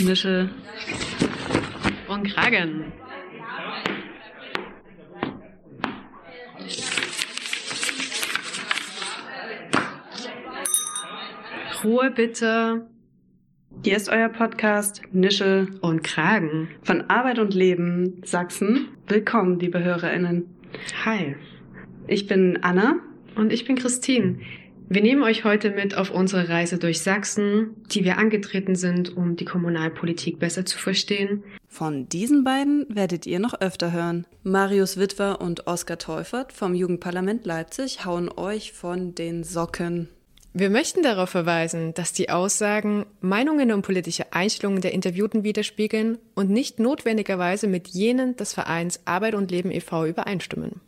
Nische und Kragen. Ruhe bitte. Hier ist euer Podcast Nische und Kragen von Arbeit und Leben Sachsen. Willkommen, liebe HörerInnen. Hi. Ich bin Anna. Und ich bin Christine. Wir nehmen euch heute mit auf unsere Reise durch Sachsen, die wir angetreten sind, um die Kommunalpolitik besser zu verstehen. Von diesen beiden werdet ihr noch öfter hören. Marius Witwer und Oskar Teufert vom Jugendparlament Leipzig hauen euch von den Socken. Wir möchten darauf verweisen, dass die Aussagen Meinungen und politische Einstellungen der Interviewten widerspiegeln und nicht notwendigerweise mit jenen des Vereins Arbeit und Leben e.V. übereinstimmen.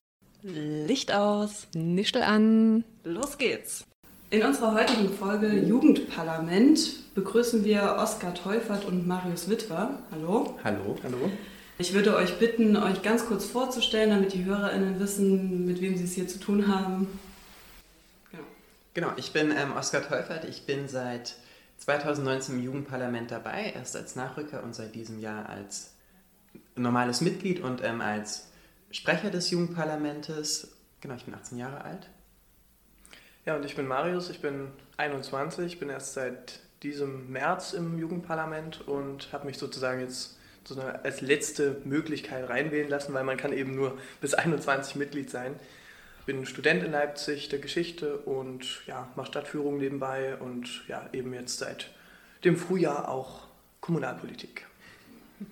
Licht aus, Nischel an. Los geht's. In unserer heutigen Folge Jugendparlament begrüßen wir Oskar Teufert und Marius Witwer. Hallo. Hallo. Hallo. Ich würde euch bitten, euch ganz kurz vorzustellen, damit die HörerInnen wissen, mit wem sie es hier zu tun haben. Genau, genau ich bin ähm, Oskar Teufert. Ich bin seit 2019 im Jugendparlament dabei, erst als Nachrücker und seit diesem Jahr als normales Mitglied und ähm, als Sprecher des Jugendparlamentes. Genau, ich bin 18 Jahre alt. Ja, und ich bin Marius, ich bin 21, ich bin erst seit diesem März im Jugendparlament und habe mich sozusagen jetzt so als letzte Möglichkeit reinwählen lassen, weil man kann eben nur bis 21 Mitglied sein. Bin Student in Leipzig der Geschichte und ja, mache Stadtführung nebenbei und ja, eben jetzt seit dem Frühjahr auch Kommunalpolitik.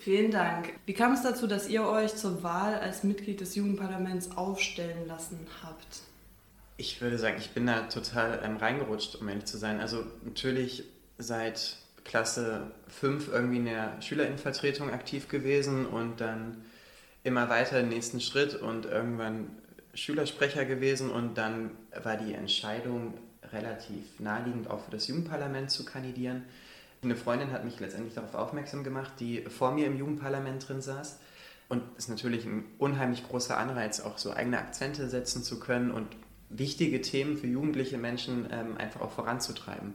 Vielen Dank. Wie kam es dazu, dass ihr euch zur Wahl als Mitglied des Jugendparlaments aufstellen lassen habt? Ich würde sagen, ich bin da total ähm, reingerutscht, um ehrlich zu sein. Also natürlich seit Klasse 5 irgendwie in der Schülerinnenvertretung aktiv gewesen und dann immer weiter den nächsten Schritt und irgendwann Schülersprecher gewesen und dann war die Entscheidung relativ naheliegend auch für das Jugendparlament zu kandidieren. Eine Freundin hat mich letztendlich darauf aufmerksam gemacht, die vor mir im Jugendparlament drin saß. Und es ist natürlich ein unheimlich großer Anreiz, auch so eigene Akzente setzen zu können und wichtige Themen für jugendliche Menschen ähm, einfach auch voranzutreiben.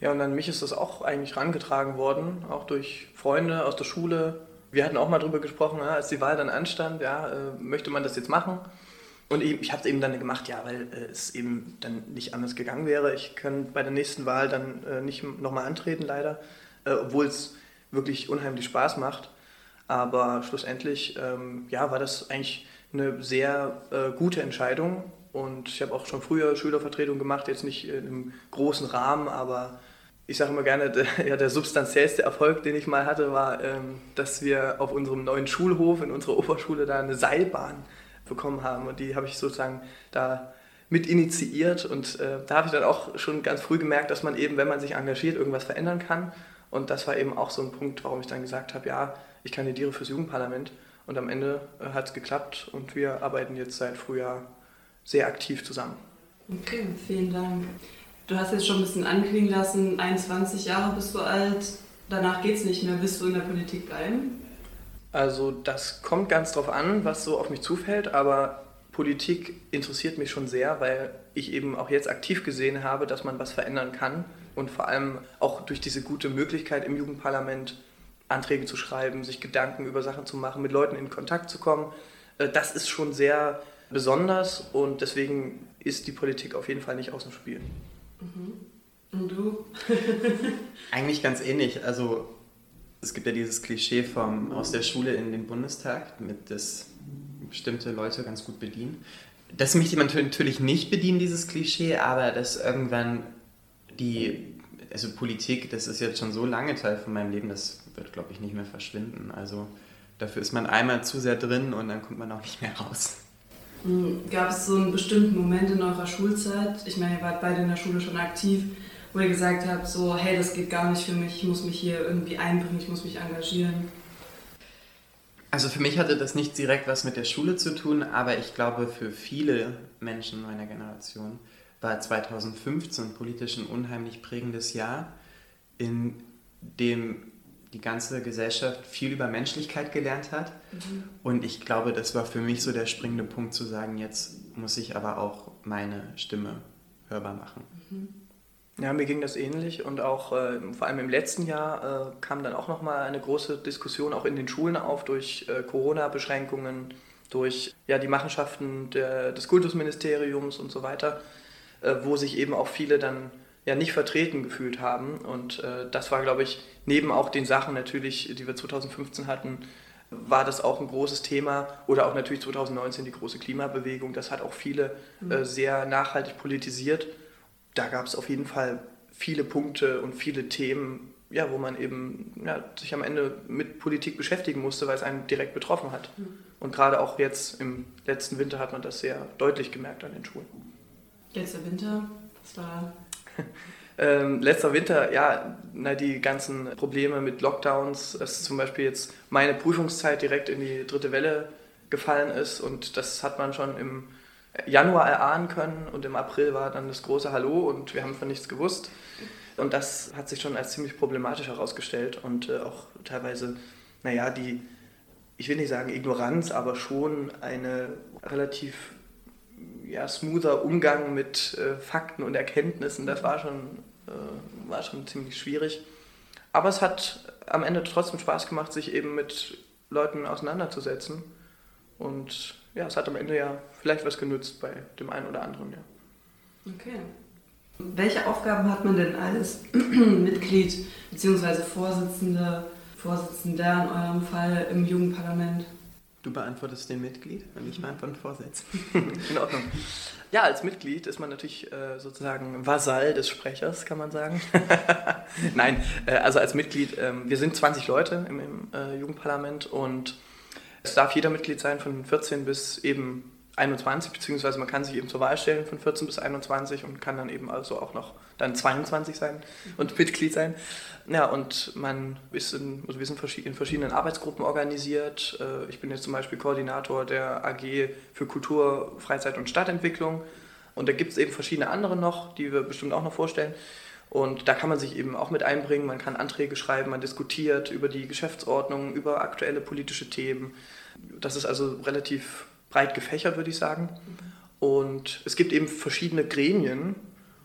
Ja, und an mich ist das auch eigentlich rangetragen worden, auch durch Freunde aus der Schule. Wir hatten auch mal darüber gesprochen, ja, als die Wahl dann anstand, ja, äh, möchte man das jetzt machen? Und ich, ich habe es eben dann gemacht, ja, weil äh, es eben dann nicht anders gegangen wäre. Ich kann bei der nächsten Wahl dann äh, nicht nochmal antreten, leider, äh, obwohl es wirklich unheimlich Spaß macht. Aber schlussendlich, ähm, ja, war das eigentlich eine sehr äh, gute Entscheidung und ich habe auch schon früher Schülervertretung gemacht, jetzt nicht im großen Rahmen, aber ich sage immer gerne, der, ja, der substanziellste Erfolg, den ich mal hatte, war, ähm, dass wir auf unserem neuen Schulhof in unserer Oberschule da eine Seilbahn bekommen haben. Und die habe ich sozusagen da mit initiiert. Und äh, da habe ich dann auch schon ganz früh gemerkt, dass man eben, wenn man sich engagiert, irgendwas verändern kann. Und das war eben auch so ein Punkt, warum ich dann gesagt habe, ja, ich kandidiere fürs Jugendparlament. Und am Ende äh, hat es geklappt und wir arbeiten jetzt seit Frühjahr sehr aktiv zusammen. Okay, vielen Dank. Du hast jetzt schon ein bisschen anklingen lassen, 21 Jahre bist du alt, danach geht es nicht mehr. Willst du in der Politik bleiben? Also das kommt ganz drauf an, was so auf mich zufällt, aber Politik interessiert mich schon sehr, weil ich eben auch jetzt aktiv gesehen habe, dass man was verändern kann und vor allem auch durch diese gute Möglichkeit im Jugendparlament Anträge zu schreiben, sich Gedanken über Sachen zu machen, mit Leuten in Kontakt zu kommen. Äh, das ist schon sehr besonders und deswegen ist die Politik auf jeden Fall nicht aus dem Spiel. Mhm. Und du? Eigentlich ganz ähnlich. Also es gibt ja dieses Klischee vom, aus der Schule in den Bundestag, mit das bestimmte Leute ganz gut bedienen. Das möchte man natürlich nicht bedienen, dieses Klischee, aber dass irgendwann die, also Politik, das ist jetzt schon so lange Teil von meinem Leben, das wird, glaube ich, nicht mehr verschwinden. Also dafür ist man einmal zu sehr drin und dann kommt man auch nicht mehr raus. Hm, gab es so einen bestimmten Moment in eurer Schulzeit? Ich meine, ihr wart beide in der Schule schon aktiv, wo ihr gesagt habt, so, hey, das geht gar nicht für mich, ich muss mich hier irgendwie einbringen, ich muss mich engagieren? Also für mich hatte das nicht direkt was mit der Schule zu tun, aber ich glaube, für viele Menschen meiner Generation war 2015 politisch ein unheimlich prägendes Jahr, in dem die ganze Gesellschaft viel über Menschlichkeit gelernt hat. Mhm. Und ich glaube, das war für mich so der springende Punkt zu sagen, jetzt muss ich aber auch meine Stimme hörbar machen. Mhm. Ja, mir ging das ähnlich und auch äh, vor allem im letzten Jahr äh, kam dann auch nochmal eine große Diskussion auch in den Schulen auf durch äh, Corona-Beschränkungen, durch ja, die Machenschaften der, des Kultusministeriums und so weiter, äh, wo sich eben auch viele dann ja nicht vertreten gefühlt haben. Und äh, das war, glaube ich, neben auch den Sachen natürlich, die wir 2015 hatten, war das auch ein großes Thema. Oder auch natürlich 2019 die große Klimabewegung. Das hat auch viele mhm. äh, sehr nachhaltig politisiert da gab es auf jeden Fall viele Punkte und viele Themen, ja, wo man eben ja, sich am Ende mit Politik beschäftigen musste, weil es einen direkt betroffen hat. Mhm. Und gerade auch jetzt im letzten Winter hat man das sehr deutlich gemerkt an den Schulen. Letzter Winter, das war. ähm, letzter Winter, ja, na, die ganzen Probleme mit Lockdowns, dass zum Beispiel jetzt meine Prüfungszeit direkt in die dritte Welle gefallen ist und das hat man schon im Januar erahnen können und im April war dann das große Hallo und wir haben von nichts gewusst. Und das hat sich schon als ziemlich problematisch herausgestellt und äh, auch teilweise, naja, die, ich will nicht sagen Ignoranz, aber schon eine relativ ja, smoother Umgang mit äh, Fakten und Erkenntnissen, das war schon, äh, war schon ziemlich schwierig. Aber es hat am Ende trotzdem Spaß gemacht, sich eben mit Leuten auseinanderzusetzen. Und ja, es hat am Ende ja vielleicht was genützt bei dem einen oder anderen, ja. Okay. Welche Aufgaben hat man denn als Mitglied bzw. Vorsitzende, Vorsitzender in eurem Fall im Jugendparlament? Du beantwortest den Mitglied und ich beantworte den Vorsitzenden. in Ordnung. Ja, als Mitglied ist man natürlich äh, sozusagen Vasall des Sprechers, kann man sagen. Nein, äh, also als Mitglied, äh, wir sind 20 Leute im, im äh, Jugendparlament und es darf jeder Mitglied sein von 14 bis eben 21, beziehungsweise man kann sich eben zur Wahl stellen von 14 bis 21 und kann dann eben also auch noch dann 22 sein und Mitglied sein. Ja, und man ist in, also wir sind in verschiedenen Arbeitsgruppen organisiert. Äh, ich bin jetzt zum Beispiel Koordinator der AG für Kultur, Freizeit und Stadtentwicklung. Und da gibt es eben verschiedene andere noch, die wir bestimmt auch noch vorstellen. Und da kann man sich eben auch mit einbringen, man kann Anträge schreiben, man diskutiert über die Geschäftsordnung, über aktuelle politische Themen. Das ist also relativ breit gefächert, würde ich sagen. Und es gibt eben verschiedene Gremien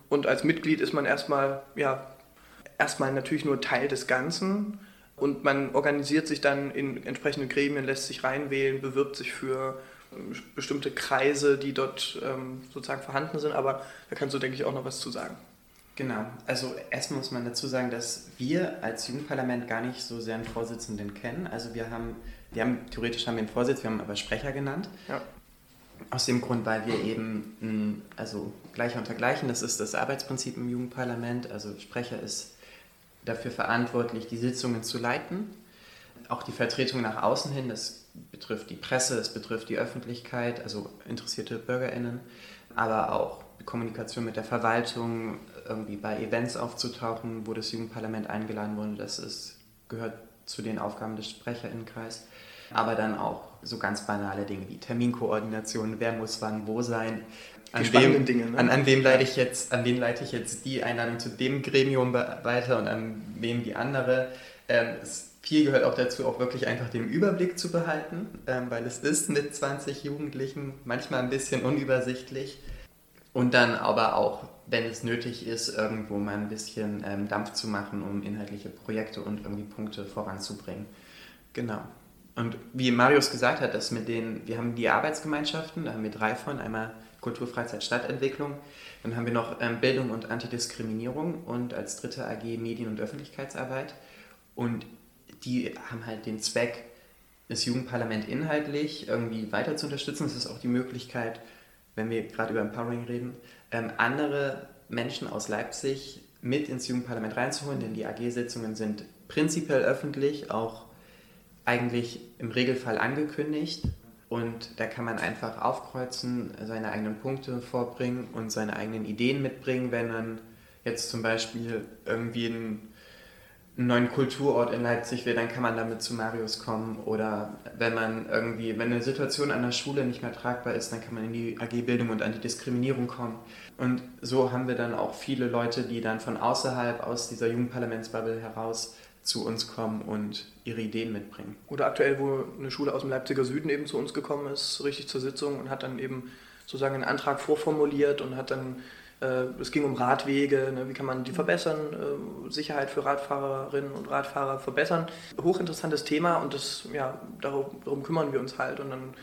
und als Mitglied ist man erstmal, ja, erstmal natürlich nur Teil des Ganzen und man organisiert sich dann in entsprechenden Gremien, lässt sich reinwählen, bewirbt sich für bestimmte Kreise, die dort ähm, sozusagen vorhanden sind, aber da kannst du, denke ich, auch noch was zu sagen. Genau, also erstmal muss man dazu sagen, dass wir als Jugendparlament gar nicht so sehr einen Vorsitzenden kennen. Also wir haben, wir haben theoretisch haben wir einen Vorsitz, wir haben aber Sprecher genannt. Ja. Aus dem Grund, weil wir eben, also gleicher unter gleichen, das ist das Arbeitsprinzip im Jugendparlament. Also Sprecher ist dafür verantwortlich, die Sitzungen zu leiten. Auch die Vertretung nach außen hin, das betrifft die Presse, das betrifft die Öffentlichkeit, also interessierte BürgerInnen, aber auch Kommunikation mit der Verwaltung, irgendwie bei Events aufzutauchen, wo das Jugendparlament eingeladen wurde. Das ist, gehört zu den Aufgaben des Sprecherinnenkreises. Aber dann auch so ganz banale Dinge wie Terminkoordination, wer muss wann wo sein. An wem, Dinge, ne? an, an, wem leite ich jetzt, an wen leite ich jetzt die Einladung zu dem Gremium weiter und an wem die andere. Ähm, es, viel gehört auch dazu, auch wirklich einfach den Überblick zu behalten, ähm, weil es ist mit 20 Jugendlichen manchmal ein bisschen unübersichtlich. Und dann aber auch wenn es nötig ist, irgendwo mal ein bisschen ähm, Dampf zu machen, um inhaltliche Projekte und irgendwie Punkte voranzubringen. Genau. Und wie Marius gesagt hat, dass mit den, wir haben die Arbeitsgemeinschaften, da haben wir drei von, einmal Kultur, Freizeit, Stadtentwicklung, dann haben wir noch ähm, Bildung und Antidiskriminierung und als dritte AG Medien- und Öffentlichkeitsarbeit. Und die haben halt den Zweck, das Jugendparlament inhaltlich irgendwie weiter zu unterstützen. Das ist auch die Möglichkeit, wenn wir gerade über Empowering reden, ähm, andere Menschen aus Leipzig mit ins Jugendparlament reinzuholen, denn die AG-Sitzungen sind prinzipiell öffentlich, auch eigentlich im Regelfall angekündigt. Und da kann man einfach aufkreuzen, seine eigenen Punkte vorbringen und seine eigenen Ideen mitbringen, wenn man jetzt zum Beispiel irgendwie ein einen neuen Kulturort in Leipzig will, dann kann man damit zu Marius kommen. Oder wenn man irgendwie, wenn eine Situation an der Schule nicht mehr tragbar ist, dann kann man in die AG Bildung und an die Diskriminierung kommen. Und so haben wir dann auch viele Leute, die dann von außerhalb, aus dieser Jugendparlamentsbubble heraus zu uns kommen und ihre Ideen mitbringen. Oder aktuell, wo eine Schule aus dem Leipziger Süden eben zu uns gekommen ist, richtig zur Sitzung und hat dann eben sozusagen einen Antrag vorformuliert und hat dann Äh, es ging um Radwege, ne, wie kann man die verbessern, äh, Sicherheit für Radfahrerinnen und Radfahrer verbessern. Hochinteressantes Thema und das, ja, darum, darum kümmern wir uns halt und dann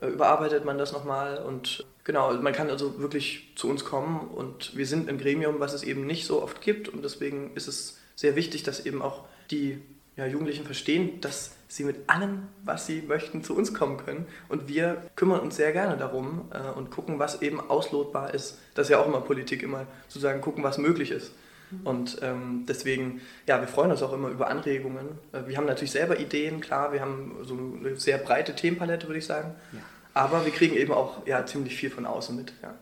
äh, überarbeitet man das nochmal und genau, man kann also wirklich zu uns kommen und wir sind ein Gremium, was es eben nicht so oft gibt und deswegen ist es sehr wichtig, dass eben auch die ja, Jugendlichen verstehen, dass sie mit allem, was sie möchten, zu uns kommen können. Und wir kümmern uns sehr gerne darum äh, und gucken, was eben auslotbar ist. Das ist ja auch immer Politik, immer sozusagen gucken, was möglich ist. Mhm. Und ähm, deswegen, ja, wir freuen uns auch immer über Anregungen. Äh, wir haben natürlich selber Ideen, klar, wir haben so eine sehr breite Themenpalette, würde ich sagen. Ja. Aber wir kriegen eben auch ja, ziemlich viel von außen mit. Ja.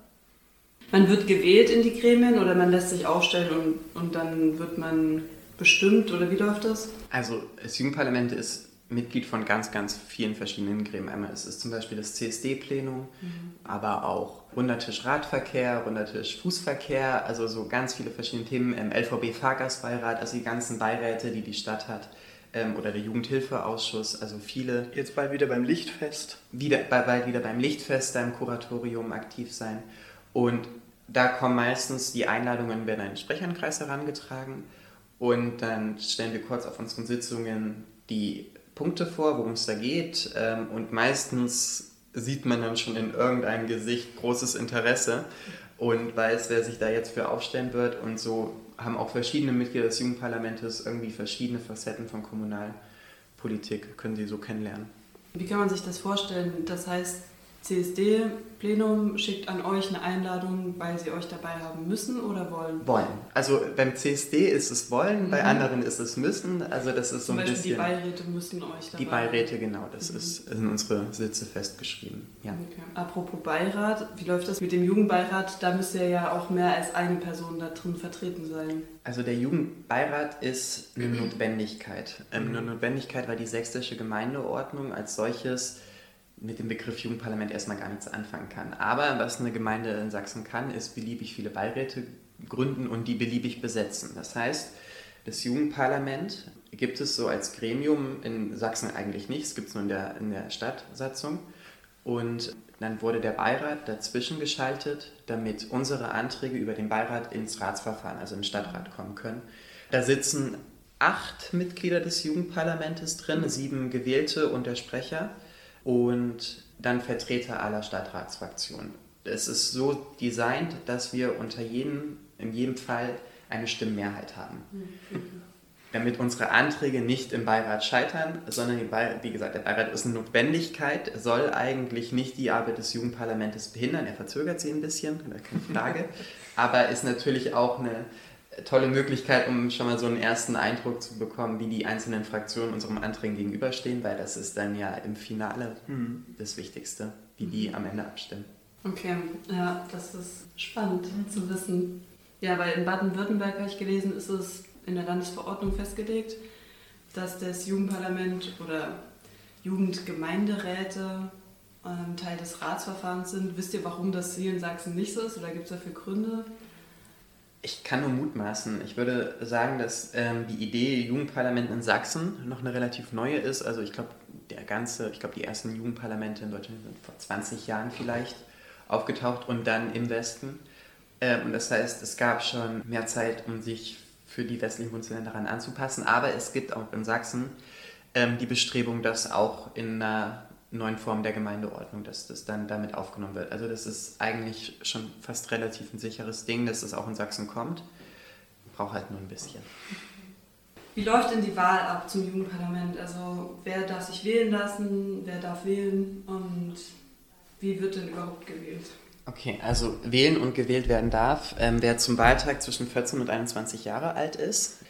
Man wird gewählt in die Gremien oder man lässt sich aufstellen und, und dann wird man bestimmt oder wie läuft das? Also das Jugendparlament ist Mitglied von ganz, ganz vielen verschiedenen Gremien. Einmal ist es zum Beispiel das CSD-Plenum, mhm. aber auch Rundertisch Radverkehr, Rundertisch Fußverkehr, also so ganz viele verschiedene Themen. Im LVB Fahrgastbeirat, also die ganzen Beiräte, die die Stadt hat. Ähm, oder der Jugendhilfeausschuss, also viele. Jetzt bald wieder beim Lichtfest. Wieder, bald wieder beim Lichtfest, da im Kuratorium aktiv sein. Und da kommen meistens die Einladungen, werden an den Sprechernkreis herangetragen. Und dann stellen wir kurz auf unseren Sitzungen die Punkte vor, worum es da geht. Ähm, und meistens sieht man dann schon in irgendeinem Gesicht großes Interesse und weiß, wer sich da jetzt für aufstellen wird. Und so haben auch verschiedene Mitglieder des Jugendparlamentes irgendwie verschiedene Facetten von Kommunalpolitik, können sie so kennenlernen. Wie kann man sich das vorstellen? Das heißt, CSD-Plenum schickt an euch eine Einladung, weil sie euch dabei haben müssen oder wollen? Wollen. Also beim CSD ist es wollen, mhm. bei anderen ist es müssen. Also das ist Zum so ein Beispiel bisschen. Die Beiräte müssen euch dabei Die Beiräte, genau, das mhm. ist in unsere Sitze festgeschrieben. Ja. Okay. Apropos Beirat, wie läuft das mit dem Jugendbeirat? Da müsste ja auch mehr als eine Person da drin vertreten sein. Also der Jugendbeirat ist eine Notwendigkeit. Ähm, eine Notwendigkeit, weil die sächsische Gemeindeordnung als solches mit dem Begriff Jugendparlament erstmal gar nichts anfangen kann. Aber was eine Gemeinde in Sachsen kann, ist beliebig viele Beiräte gründen und die beliebig besetzen. Das heißt, das Jugendparlament gibt es so als Gremium in Sachsen eigentlich nicht, es gibt es nur in der, in der Stadtsatzung. Und dann wurde der Beirat dazwischen geschaltet, damit unsere Anträge über den Beirat ins Ratsverfahren, also ins Stadtrat kommen können. Da sitzen acht Mitglieder des Jugendparlamentes drin, sieben Gewählte und der Sprecher und dann Vertreter aller Stadtratsfraktionen. Es ist so designt, dass wir unter jedem, in jedem Fall eine Stimmenmehrheit haben. Damit unsere Anträge nicht im Beirat scheitern, sondern wie gesagt, der Beirat ist eine Notwendigkeit, soll eigentlich nicht die Arbeit des Jugendparlamentes behindern. Er verzögert sie ein bisschen, keine Frage, aber ist natürlich auch eine tolle Möglichkeit, um schon mal so einen ersten Eindruck zu bekommen, wie die einzelnen Fraktionen unserem Anträgen gegenüberstehen, weil das ist dann ja im Finale mhm. das Wichtigste, wie die am Ende abstimmen. Okay, ja, das ist spannend zu wissen. Ja, weil in Baden-Württemberg habe ich gelesen, ist es in der Landesverordnung festgelegt, dass das Jugendparlament oder Jugendgemeinderäte ähm, Teil des Ratsverfahrens sind. Wisst ihr, warum das hier in Sachsen nicht so ist oder gibt es dafür Gründe? Ich kann nur mutmaßen. Ich würde sagen, dass ähm, die Idee Jugendparlament in Sachsen noch eine relativ neue ist. Also ich glaube, der ganze, ich glaube, die ersten Jugendparlamente in Deutschland sind vor 20 Jahren vielleicht aufgetaucht und dann im Westen. Ähm, und das heißt, es gab schon mehr Zeit, um sich für die westlichen Bundesländer daran anzupassen. Aber es gibt auch in Sachsen ähm, die Bestrebung, das auch in einer neuen Form der Gemeindeordnung, dass das dann damit aufgenommen wird. Also das ist eigentlich schon fast relativ ein sicheres Ding, dass das auch in Sachsen kommt. Braucht halt nur ein bisschen. Wie läuft denn die Wahl ab zum Jugendparlament? Also wer darf sich wählen lassen, wer darf wählen und wie wird denn überhaupt gewählt? Okay, also wählen und gewählt werden darf, ähm, wer zum Wahltag zwischen 14 und 21 Jahre alt ist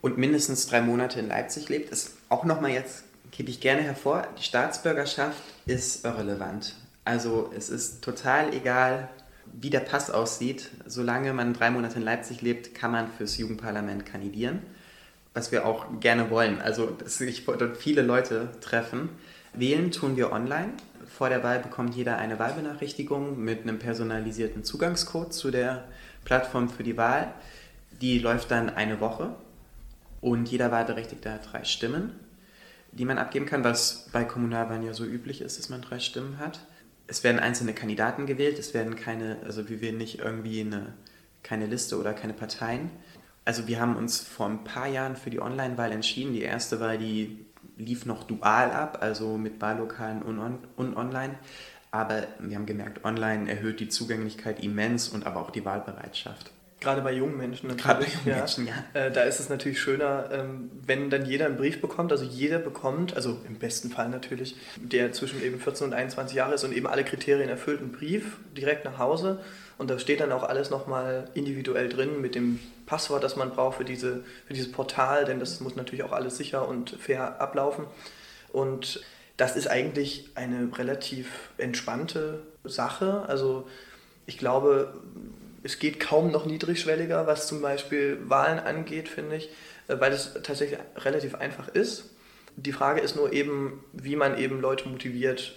und mindestens drei Monate in Leipzig lebt, ist auch nochmal jetzt hebe ich gerne hervor, die Staatsbürgerschaft ist irrelevant. Also es ist total egal, wie der Pass aussieht. Solange man drei Monate in Leipzig lebt, kann man fürs Jugendparlament kandidieren, was wir auch gerne wollen. Also sich dort viele Leute treffen. Wählen tun wir online. Vor der Wahl bekommt jeder eine Wahlbenachrichtigung mit einem personalisierten Zugangscode zu der Plattform für die Wahl. Die läuft dann eine Woche und jeder Wahlberechtigte hat drei Stimmen die man abgeben kann, was bei Kommunalwahlen ja so üblich ist, dass man drei Stimmen hat. Es werden einzelne Kandidaten gewählt, es werden keine, also wir wählen nicht irgendwie eine keine Liste oder keine Parteien. Also wir haben uns vor ein paar Jahren für die Online-Wahl entschieden. Die erste Wahl, die lief noch dual ab, also mit Wahllokalen und, on und online. Aber wir haben gemerkt, online erhöht die Zugänglichkeit immens und aber auch die Wahlbereitschaft. Gerade bei jungen Menschen natürlich. Gerade bei jungen ja. Menschen, ja. Äh, da ist es natürlich schöner, ähm, wenn dann jeder einen Brief bekommt, also jeder bekommt, also im besten Fall natürlich, der zwischen eben 14 und 21 Jahre ist und eben alle Kriterien erfüllt, einen Brief direkt nach Hause. Und da steht dann auch alles nochmal individuell drin mit dem Passwort, das man braucht für, diese, für dieses Portal, denn das muss natürlich auch alles sicher und fair ablaufen. Und das ist eigentlich eine relativ entspannte Sache. Also ich glaube, es geht kaum noch niedrigschwelliger, was zum Beispiel Wahlen angeht, finde ich, äh, weil es tatsächlich relativ einfach ist. Die Frage ist nur eben, wie man eben Leute motiviert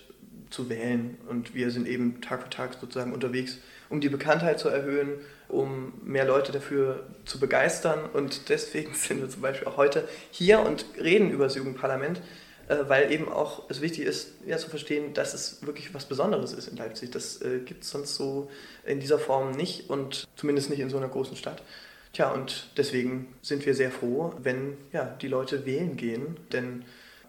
zu wählen. Und wir sind eben Tag für Tag sozusagen unterwegs, um die Bekanntheit zu erhöhen, um mehr Leute dafür zu begeistern. Und deswegen sind wir zum Beispiel auch heute hier und reden über das Jugendparlament, weil eben auch es wichtig ist, ja, zu verstehen, dass es wirklich was Besonderes ist in Leipzig. Das äh, gibt es sonst so in dieser Form nicht und zumindest nicht in so einer großen Stadt. Tja, und deswegen sind wir sehr froh, wenn ja, die Leute wählen gehen, denn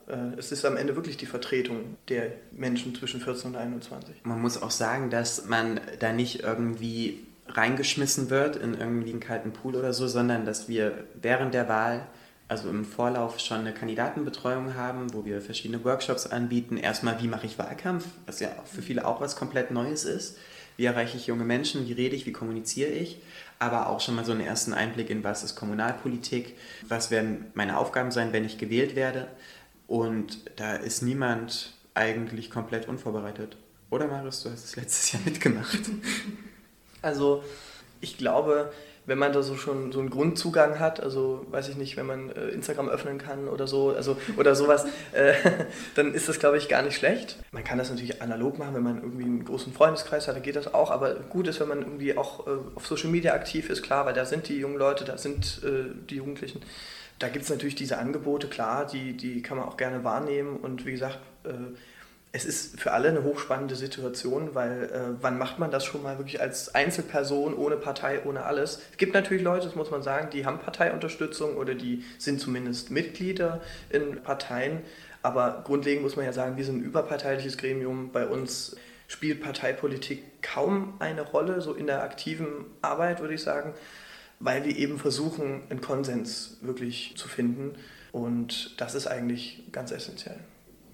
äh, es ist am Ende wirklich die Vertretung der Menschen zwischen 14 und 21. Man muss auch sagen, dass man da nicht irgendwie reingeschmissen wird in irgendwie einen kalten Pool oder so, sondern dass wir während der Wahl also im Vorlauf schon eine Kandidatenbetreuung haben, wo wir verschiedene Workshops anbieten. Erstmal, wie mache ich Wahlkampf, was ja für viele auch was komplett Neues ist. Wie erreiche ich junge Menschen, wie rede ich, wie kommuniziere ich, aber auch schon mal so einen ersten Einblick in, was ist Kommunalpolitik, was werden meine Aufgaben sein, wenn ich gewählt werde. Und da ist niemand eigentlich komplett unvorbereitet. Oder Marius, du hast es letztes Jahr mitgemacht. Also ich glaube, wenn man da so schon so einen Grundzugang hat, also weiß ich nicht, wenn man äh, Instagram öffnen kann oder so, also oder sowas, äh, dann ist das glaube ich gar nicht schlecht. Man kann das natürlich analog machen, wenn man irgendwie einen großen Freundeskreis hat, dann geht das auch, aber gut ist, wenn man irgendwie auch äh, auf Social Media aktiv ist, klar, weil da sind die jungen Leute, da sind äh, die Jugendlichen. Da gibt es natürlich diese Angebote, klar, die, die kann man auch gerne wahrnehmen und wie gesagt, äh, es ist für alle eine hochspannende Situation, weil äh, wann macht man das schon mal wirklich als Einzelperson, ohne Partei, ohne alles? Es gibt natürlich Leute, das muss man sagen, die haben Parteiunterstützung oder die sind zumindest Mitglieder in Parteien. Aber grundlegend muss man ja sagen, wir sind ein überparteiliches Gremium. Bei uns spielt Parteipolitik kaum eine Rolle, so in der aktiven Arbeit würde ich sagen, weil wir eben versuchen, einen Konsens wirklich zu finden. Und das ist eigentlich ganz essentiell.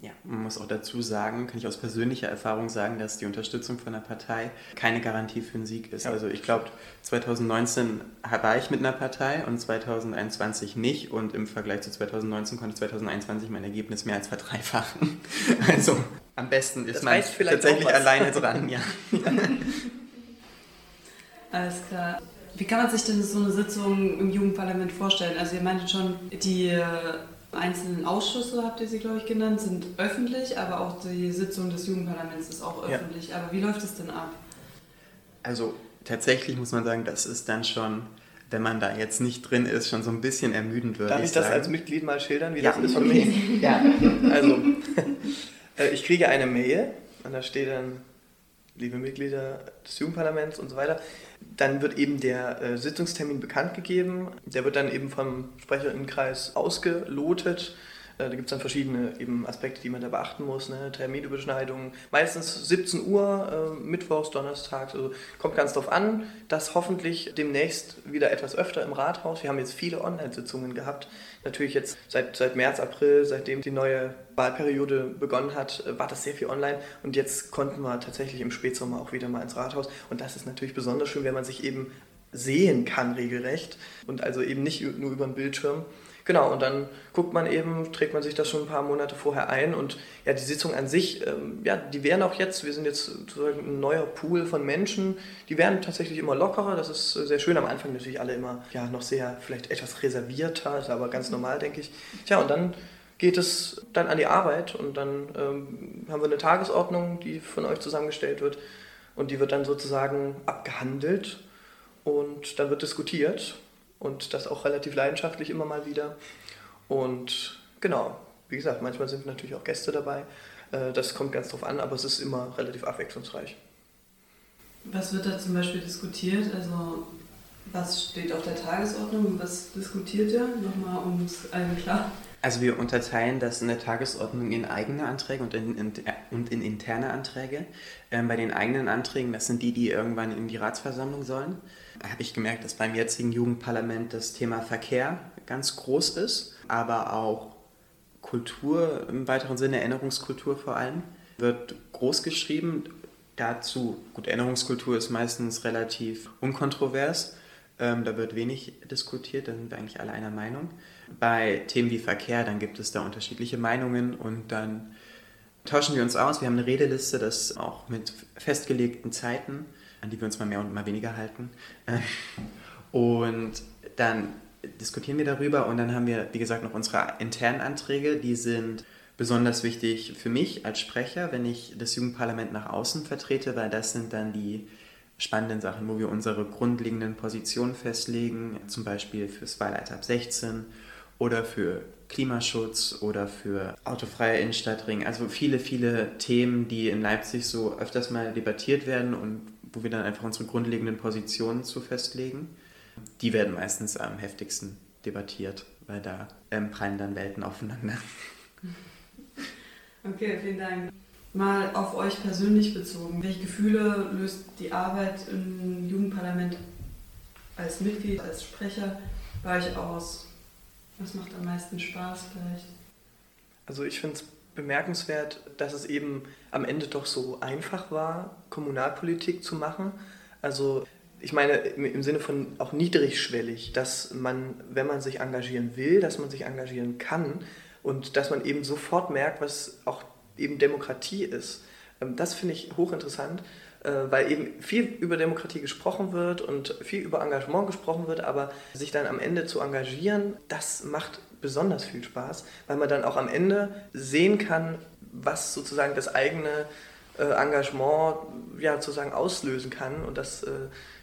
Ja, man muss auch dazu sagen, kann ich aus persönlicher Erfahrung sagen, dass die Unterstützung von einer Partei keine Garantie für einen Sieg ist. Ja. Also ich glaube, 2019 war ich mit einer Partei und 2021 nicht und im Vergleich zu 2019 konnte ich 2021 mein Ergebnis mehr als verdreifachen. Also am besten ist das man tatsächlich alleine dran. Ja. Alles klar. Wie kann man sich denn so eine Sitzung im Jugendparlament vorstellen? Also ihr meintet schon, die einzelnen Ausschüsse, habt ihr sie, glaube ich, genannt, sind öffentlich, aber auch die Sitzung des Jugendparlaments ist auch öffentlich. Ja. Aber wie läuft es denn ab? Also tatsächlich muss man sagen, das ist dann schon, wenn man da jetzt nicht drin ist, schon so ein bisschen ermüdend wird. Darf ich, das als Mitglied mal schildern, wie ja. das ist für mich? ja. Also, äh, ich kriege eine Mail und da steht dann, liebe Mitglieder des Jugendparlaments und so weiter, dann wird eben der äh, Sitzungstermin bekannt gegeben. Der wird dann eben vom Sprecherinnenkreis ausgelotet. Äh, da gibt es dann verschiedene eben Aspekte, die man da beachten muss. Ne? Terminüberschneidungen. Meistens 17 Uhr, äh, Mittwochs, Donnerstags. Also kommt ganz darauf an, dass hoffentlich demnächst wieder etwas öfter im Rathaus. Wir haben jetzt viele Online-Sitzungen gehabt. Natürlich jetzt seit, seit März, April, seitdem die neue Wahlperiode begonnen hat, äh, war das sehr viel online. Und jetzt konnten wir tatsächlich im Spätsommer auch wieder mal ins Rathaus. Und das ist natürlich besonders schön, wenn man sich eben sehen kann regelrecht und also eben nicht nur über den Bildschirm. Genau, und dann guckt man eben, trägt man sich das schon ein paar Monate vorher ein. Und ja, die Sitzung an sich, ähm, ja, die werden auch jetzt, wir sind jetzt sozusagen ein neuer Pool von Menschen, die werden tatsächlich immer lockerer, das ist sehr schön, am Anfang natürlich alle immer ja, noch sehr, vielleicht etwas reservierter, ist aber ganz normal, denke ich. Tja, und dann geht es dann an die Arbeit und dann ähm, haben wir eine Tagesordnung, die von euch zusammengestellt wird. Und die wird dann sozusagen abgehandelt und dann wird diskutiert und das auch relativ leidenschaftlich immer mal wieder. Und genau, wie gesagt, manchmal sind natürlich auch Gäste dabei. Äh, das kommt ganz drauf an, aber es ist immer relativ abwechslungsreich. Was wird da zum Beispiel diskutiert? Also Was steht auf der Tagesordnung? Was diskutiert ihr? Nochmal, um es allen klar. Also wir unterteilen das in der Tagesordnung in eigene Anträge und in, in, und in interne Anträge. Ähm, bei den eigenen Anträgen, das sind die, die irgendwann in die Ratsversammlung sollen, habe ich gemerkt, dass beim jetzigen Jugendparlament das Thema Verkehr ganz groß ist, aber auch Kultur im weiteren Sinne, Erinnerungskultur vor allem, wird groß geschrieben. Dazu, gut, Erinnerungskultur ist meistens relativ unkontrovers, ähm, da wird wenig diskutiert, da sind wir eigentlich alle einer Meinung. Bei Themen wie Verkehr, dann gibt es da unterschiedliche Meinungen und dann tauschen wir uns aus. Wir haben eine Redeliste, das auch mit festgelegten Zeiten, an die wir uns mal mehr und mal weniger halten. Und dann diskutieren wir darüber und dann haben wir, wie gesagt, noch unsere internen Anträge, die sind besonders wichtig für mich als Sprecher, wenn ich das Jugendparlament nach außen vertrete, weil das sind dann die spannenden Sachen, wo wir unsere grundlegenden Positionen festlegen, zum Beispiel fürs Wahlalter ab 16 oder für Klimaschutz oder für autofreie Innenstadtring. Also viele, viele Themen, die in Leipzig so öfters mal debattiert werden und wo wir dann einfach unsere grundlegenden Positionen zu festlegen. Die werden meistens am heftigsten debattiert, weil da ähm, prallen dann Welten aufeinander. Okay, vielen Dank. Mal auf euch persönlich bezogen. Welche Gefühle löst die Arbeit im Jugendparlament als Mitglied, als Sprecher bei euch aus? Was macht am meisten Spaß vielleicht? Also ich finde es bemerkenswert, dass es eben am Ende doch so einfach war, Kommunalpolitik zu machen. Also ich meine im Sinne von auch niedrigschwellig, dass man, wenn man sich engagieren will, dass man sich engagieren kann und dass man eben sofort merkt, was auch eben Demokratie ist. Ähm, das finde ich hochinteressant, weil eben viel über Demokratie gesprochen wird und viel über Engagement gesprochen wird, aber sich dann am Ende zu engagieren, das macht besonders viel Spaß, weil man dann auch am Ende sehen kann, was sozusagen das eigene äh, Engagement ja, sozusagen auslösen kann und das äh,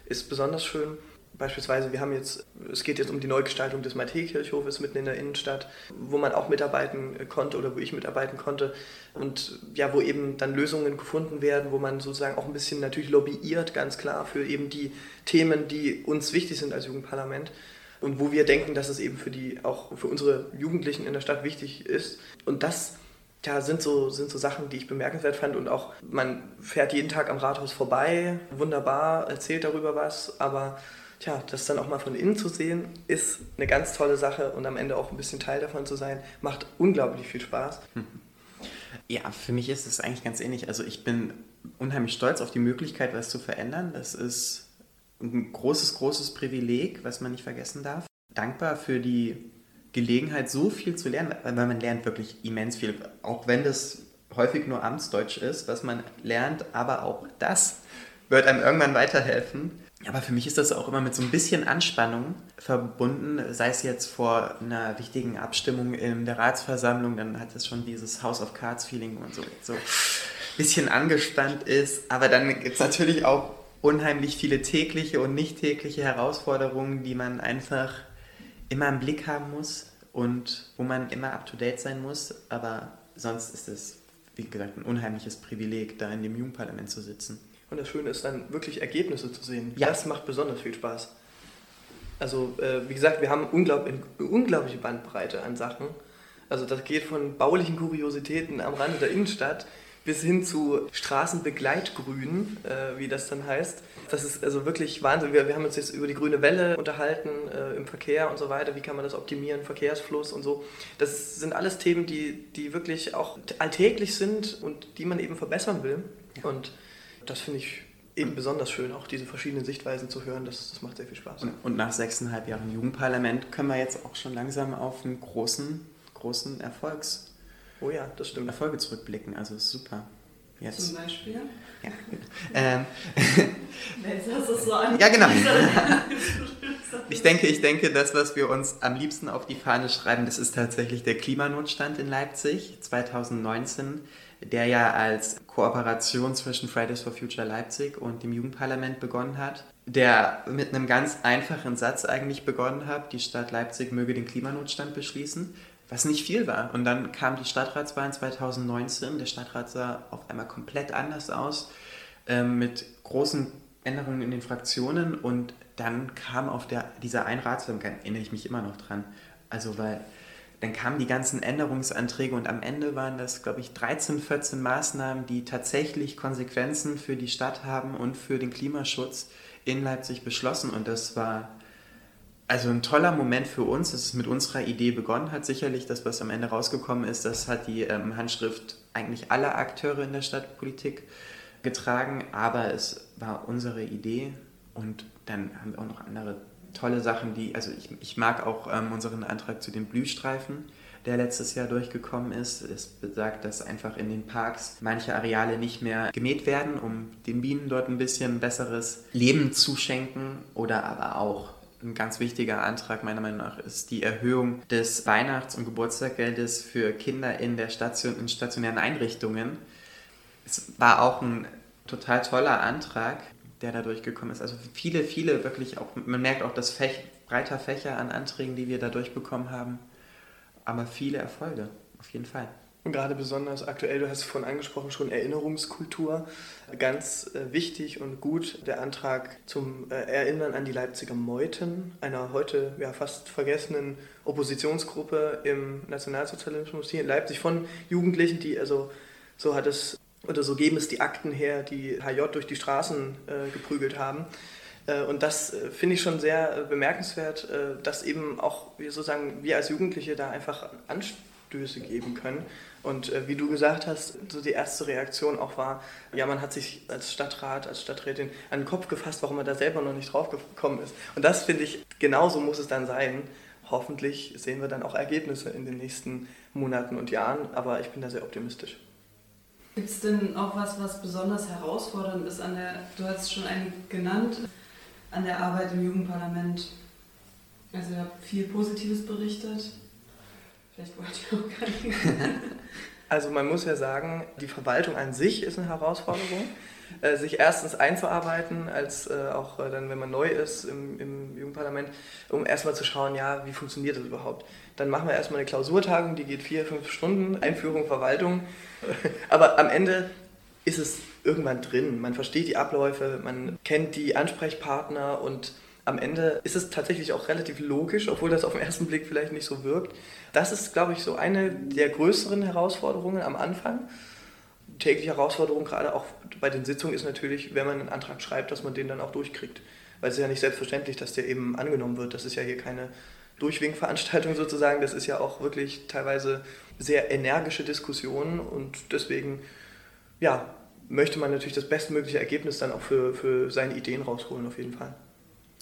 ist besonders schön. Beispielsweise, wir haben jetzt, es geht jetzt um die Neugestaltung des Matthäkirchhofes mitten in der Innenstadt, wo man auch mitarbeiten konnte oder wo ich mitarbeiten konnte und ja, wo eben dann Lösungen gefunden werden, wo man sozusagen auch ein bisschen natürlich lobbyiert, ganz klar, für eben die Themen, die uns wichtig sind als Jugendparlament und wo wir denken, dass es eben für die, auch für unsere Jugendlichen in der Stadt wichtig ist. Und das ja, sind so, sind so Sachen, die ich bemerkenswert fand. Und auch, man fährt jeden Tag am Rathaus vorbei, wunderbar, erzählt darüber was, aber tja, das dann auch mal von innen zu sehen, ist eine ganz tolle Sache und am Ende auch ein bisschen Teil davon zu sein, macht unglaublich viel Spaß. Ja, für mich ist es eigentlich ganz ähnlich. Also ich bin unheimlich stolz auf die Möglichkeit, was zu verändern. Das ist ein großes, großes Privileg, was man nicht vergessen darf. Dankbar für die Gelegenheit, so viel zu lernen, weil man lernt wirklich immens viel, auch wenn das häufig nur Amtsdeutsch ist, was man lernt, aber auch das wird einem irgendwann weiterhelfen. Aber für mich ist das auch immer mit so ein bisschen Anspannung verbunden, sei es jetzt vor einer wichtigen Abstimmung in der Ratsversammlung, dann hat es schon dieses House of Cards Feeling, man so, so ein bisschen angespannt ist. Aber dann gibt es natürlich auch unheimlich viele tägliche und nicht tägliche Herausforderungen, die man einfach immer im Blick haben muss und wo man immer up-to-date sein muss. Aber sonst ist es, wie gesagt, ein unheimliches Privileg, da in dem Jugendparlament zu sitzen. Und das Schöne ist dann wirklich Ergebnisse zu sehen. Ja. Das macht besonders viel Spaß. Also, äh, wie gesagt, wir haben unglaublich, eine unglaubliche Bandbreite an Sachen. Also, das geht von baulichen Kuriositäten am Rande der Innenstadt bis hin zu Straßenbegleitgrün, äh, wie das dann heißt. Das ist also wirklich Wahnsinn. Wir, wir haben uns jetzt über die grüne Welle unterhalten äh, im Verkehr und so weiter. Wie kann man das optimieren, Verkehrsfluss und so. Das sind alles Themen, die, die wirklich auch alltäglich sind und die man eben verbessern will. Und das finde ich eben besonders schön, auch diese verschiedenen Sichtweisen zu hören. Das, das macht sehr viel Spaß. Und, und nach sechseinhalb Jahren Jugendparlament können wir jetzt auch schon langsam auf einen großen, großen Erfolgs Oh ja, das stimmt. Erfolge zurückblicken, also ist super. Jetzt. Zum Beispiel? Ja. ähm. Jetzt hast du es so an. Ja, genau. Ich denke, ich denke, das, was wir uns am liebsten auf die Fahne schreiben, das ist tatsächlich der Klimanotstand in Leipzig 2019, der ja als Kooperation zwischen Fridays for Future Leipzig und dem Jugendparlament begonnen hat, der mit einem ganz einfachen Satz eigentlich begonnen hat, die Stadt Leipzig möge den Klimanotstand beschließen was nicht viel war. Und dann kam die Stadtratswahl 2019. Der Stadtrat sah auf einmal komplett anders aus, äh, mit großen Änderungen in den Fraktionen und dann kam auf der, dieser Einratsung, erinnere ich mich immer noch dran, also weil dann kamen die ganzen Änderungsanträge und am Ende waren das, glaube ich, 13, 14 Maßnahmen, die tatsächlich Konsequenzen für die Stadt haben und für den Klimaschutz in Leipzig beschlossen. Und das war also ein toller Moment für uns, dass es mit unserer Idee begonnen hat. Sicherlich, das, was am Ende rausgekommen ist, das hat die ähm, Handschrift eigentlich aller Akteure in der Stadtpolitik getragen, aber es war unsere Idee und dann haben wir auch noch andere tolle Sachen, die, also ich, ich mag auch ähm, unseren Antrag zu den Blühstreifen, der letztes Jahr durchgekommen ist. Es besagt, dass einfach in den Parks manche Areale nicht mehr gemäht werden, um den Bienen dort ein bisschen besseres Leben zu schenken oder aber auch ein ganz wichtiger Antrag meiner Meinung nach ist die Erhöhung des Weihnachts- und Geburtstagsgeldes für Kinder in, der Station, in stationären Einrichtungen. Es war auch ein total toller Antrag, der da durchgekommen ist. Also viele, viele wirklich auch, man merkt auch das Fech, breiter Fächer an Anträgen, die wir da durchbekommen haben, aber viele Erfolge, auf jeden Fall. Und gerade besonders aktuell, du hast es vorhin angesprochen, schon Erinnerungskultur. Ganz äh, wichtig und gut der Antrag zum äh, Erinnern an die Leipziger Meuten, einer heute ja, fast vergessenen Oppositionsgruppe im Nationalsozialismus hier in Leipzig von Jugendlichen, die also, so hat es oder so geben es die Akten her, die HJ durch die Straßen äh, geprügelt haben. Äh, und das äh, finde ich schon sehr äh, bemerkenswert, äh, dass eben auch wir sozusagen wir als Jugendliche da einfach Anstöße geben können. Und äh, wie du gesagt hast, so die erste Reaktion auch war, ja, man hat sich als Stadtrat, als Stadträtin an den Kopf gefasst, warum man da selber noch nicht drauf gekommen ist. Und das finde ich, genauso muss es dann sein. Hoffentlich sehen wir dann auch Ergebnisse in den nächsten Monaten und Jahren, aber ich bin da sehr optimistisch. Gibt es denn auch was, was besonders herausfordernd ist an der, du hast schon einige genannt, an der Arbeit im Jugendparlament? Also ihr habt viel Positives berichtet. Vielleicht wollt ihr auch gar nicht. Also man muss ja sagen, die Verwaltung an sich ist eine Herausforderung. Äh, sich erstens einzuarbeiten, als äh, auch äh, dann, wenn man neu ist im, im Jugendparlament, um erstmal zu schauen, ja, wie funktioniert das überhaupt. Dann machen wir erstmal eine Klausurtagung, die geht vier, fünf Stunden, Einführung, Verwaltung. Aber am Ende ist es irgendwann drin. Man versteht die Abläufe, man kennt die Ansprechpartner und am Ende ist es tatsächlich auch relativ logisch, obwohl das auf den ersten Blick vielleicht nicht so wirkt. Das ist, glaube ich, so eine der größeren Herausforderungen am Anfang tägliche Herausforderung, gerade auch bei den Sitzungen, ist natürlich, wenn man einen Antrag schreibt, dass man den dann auch durchkriegt. Weil es ist ja nicht selbstverständlich, dass der eben angenommen wird. Das ist ja hier keine Durchwinkveranstaltung sozusagen. Das ist ja auch wirklich teilweise sehr energische Diskussionen und deswegen, ja, möchte man natürlich das bestmögliche Ergebnis dann auch für, für seine Ideen rausholen, auf jeden Fall.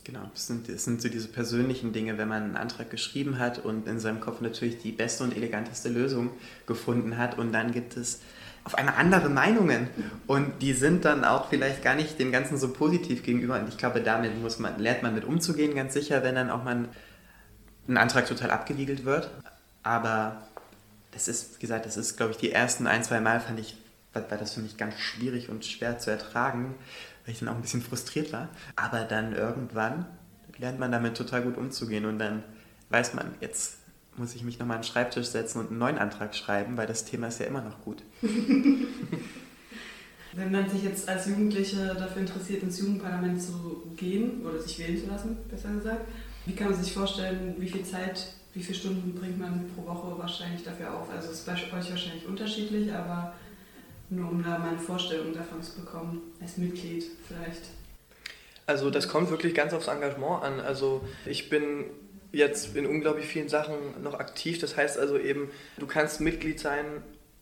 Genau, es sind, es sind so diese persönlichen Dinge, wenn man einen Antrag geschrieben hat und in seinem Kopf natürlich die beste und eleganteste Lösung gefunden hat und dann gibt es auf einmal andere Meinungen und die sind dann auch vielleicht gar nicht dem Ganzen so positiv gegenüber und ich glaube, damit muss man, lernt man mit umzugehen, ganz sicher, wenn dann auch mal ein Antrag total abgewiegelt wird, aber das ist, wie gesagt, das ist, glaube ich, die ersten ein, zwei Mal fand ich, war, war das für mich ganz schwierig und schwer zu ertragen, weil ich dann auch ein bisschen frustriert war, aber dann irgendwann lernt man damit total gut umzugehen und dann weiß man, jetzt muss ich mich nochmal an den Schreibtisch setzen und einen neuen Antrag schreiben, weil das Thema ist ja immer noch gut. Wenn man sich jetzt als Jugendliche dafür interessiert, ins Jugendparlament zu gehen oder sich wählen zu lassen, besser gesagt, wie kann man sich vorstellen, wie viel Zeit, wie viele Stunden bringt man pro Woche wahrscheinlich dafür auf? Also es ist bei euch wahrscheinlich unterschiedlich, aber nur um da mal eine Vorstellung davon zu bekommen, als Mitglied vielleicht. Also das kommt wirklich ganz aufs Engagement an. Also ich bin jetzt in unglaublich vielen Sachen noch aktiv. Das heißt also eben, du kannst Mitglied sein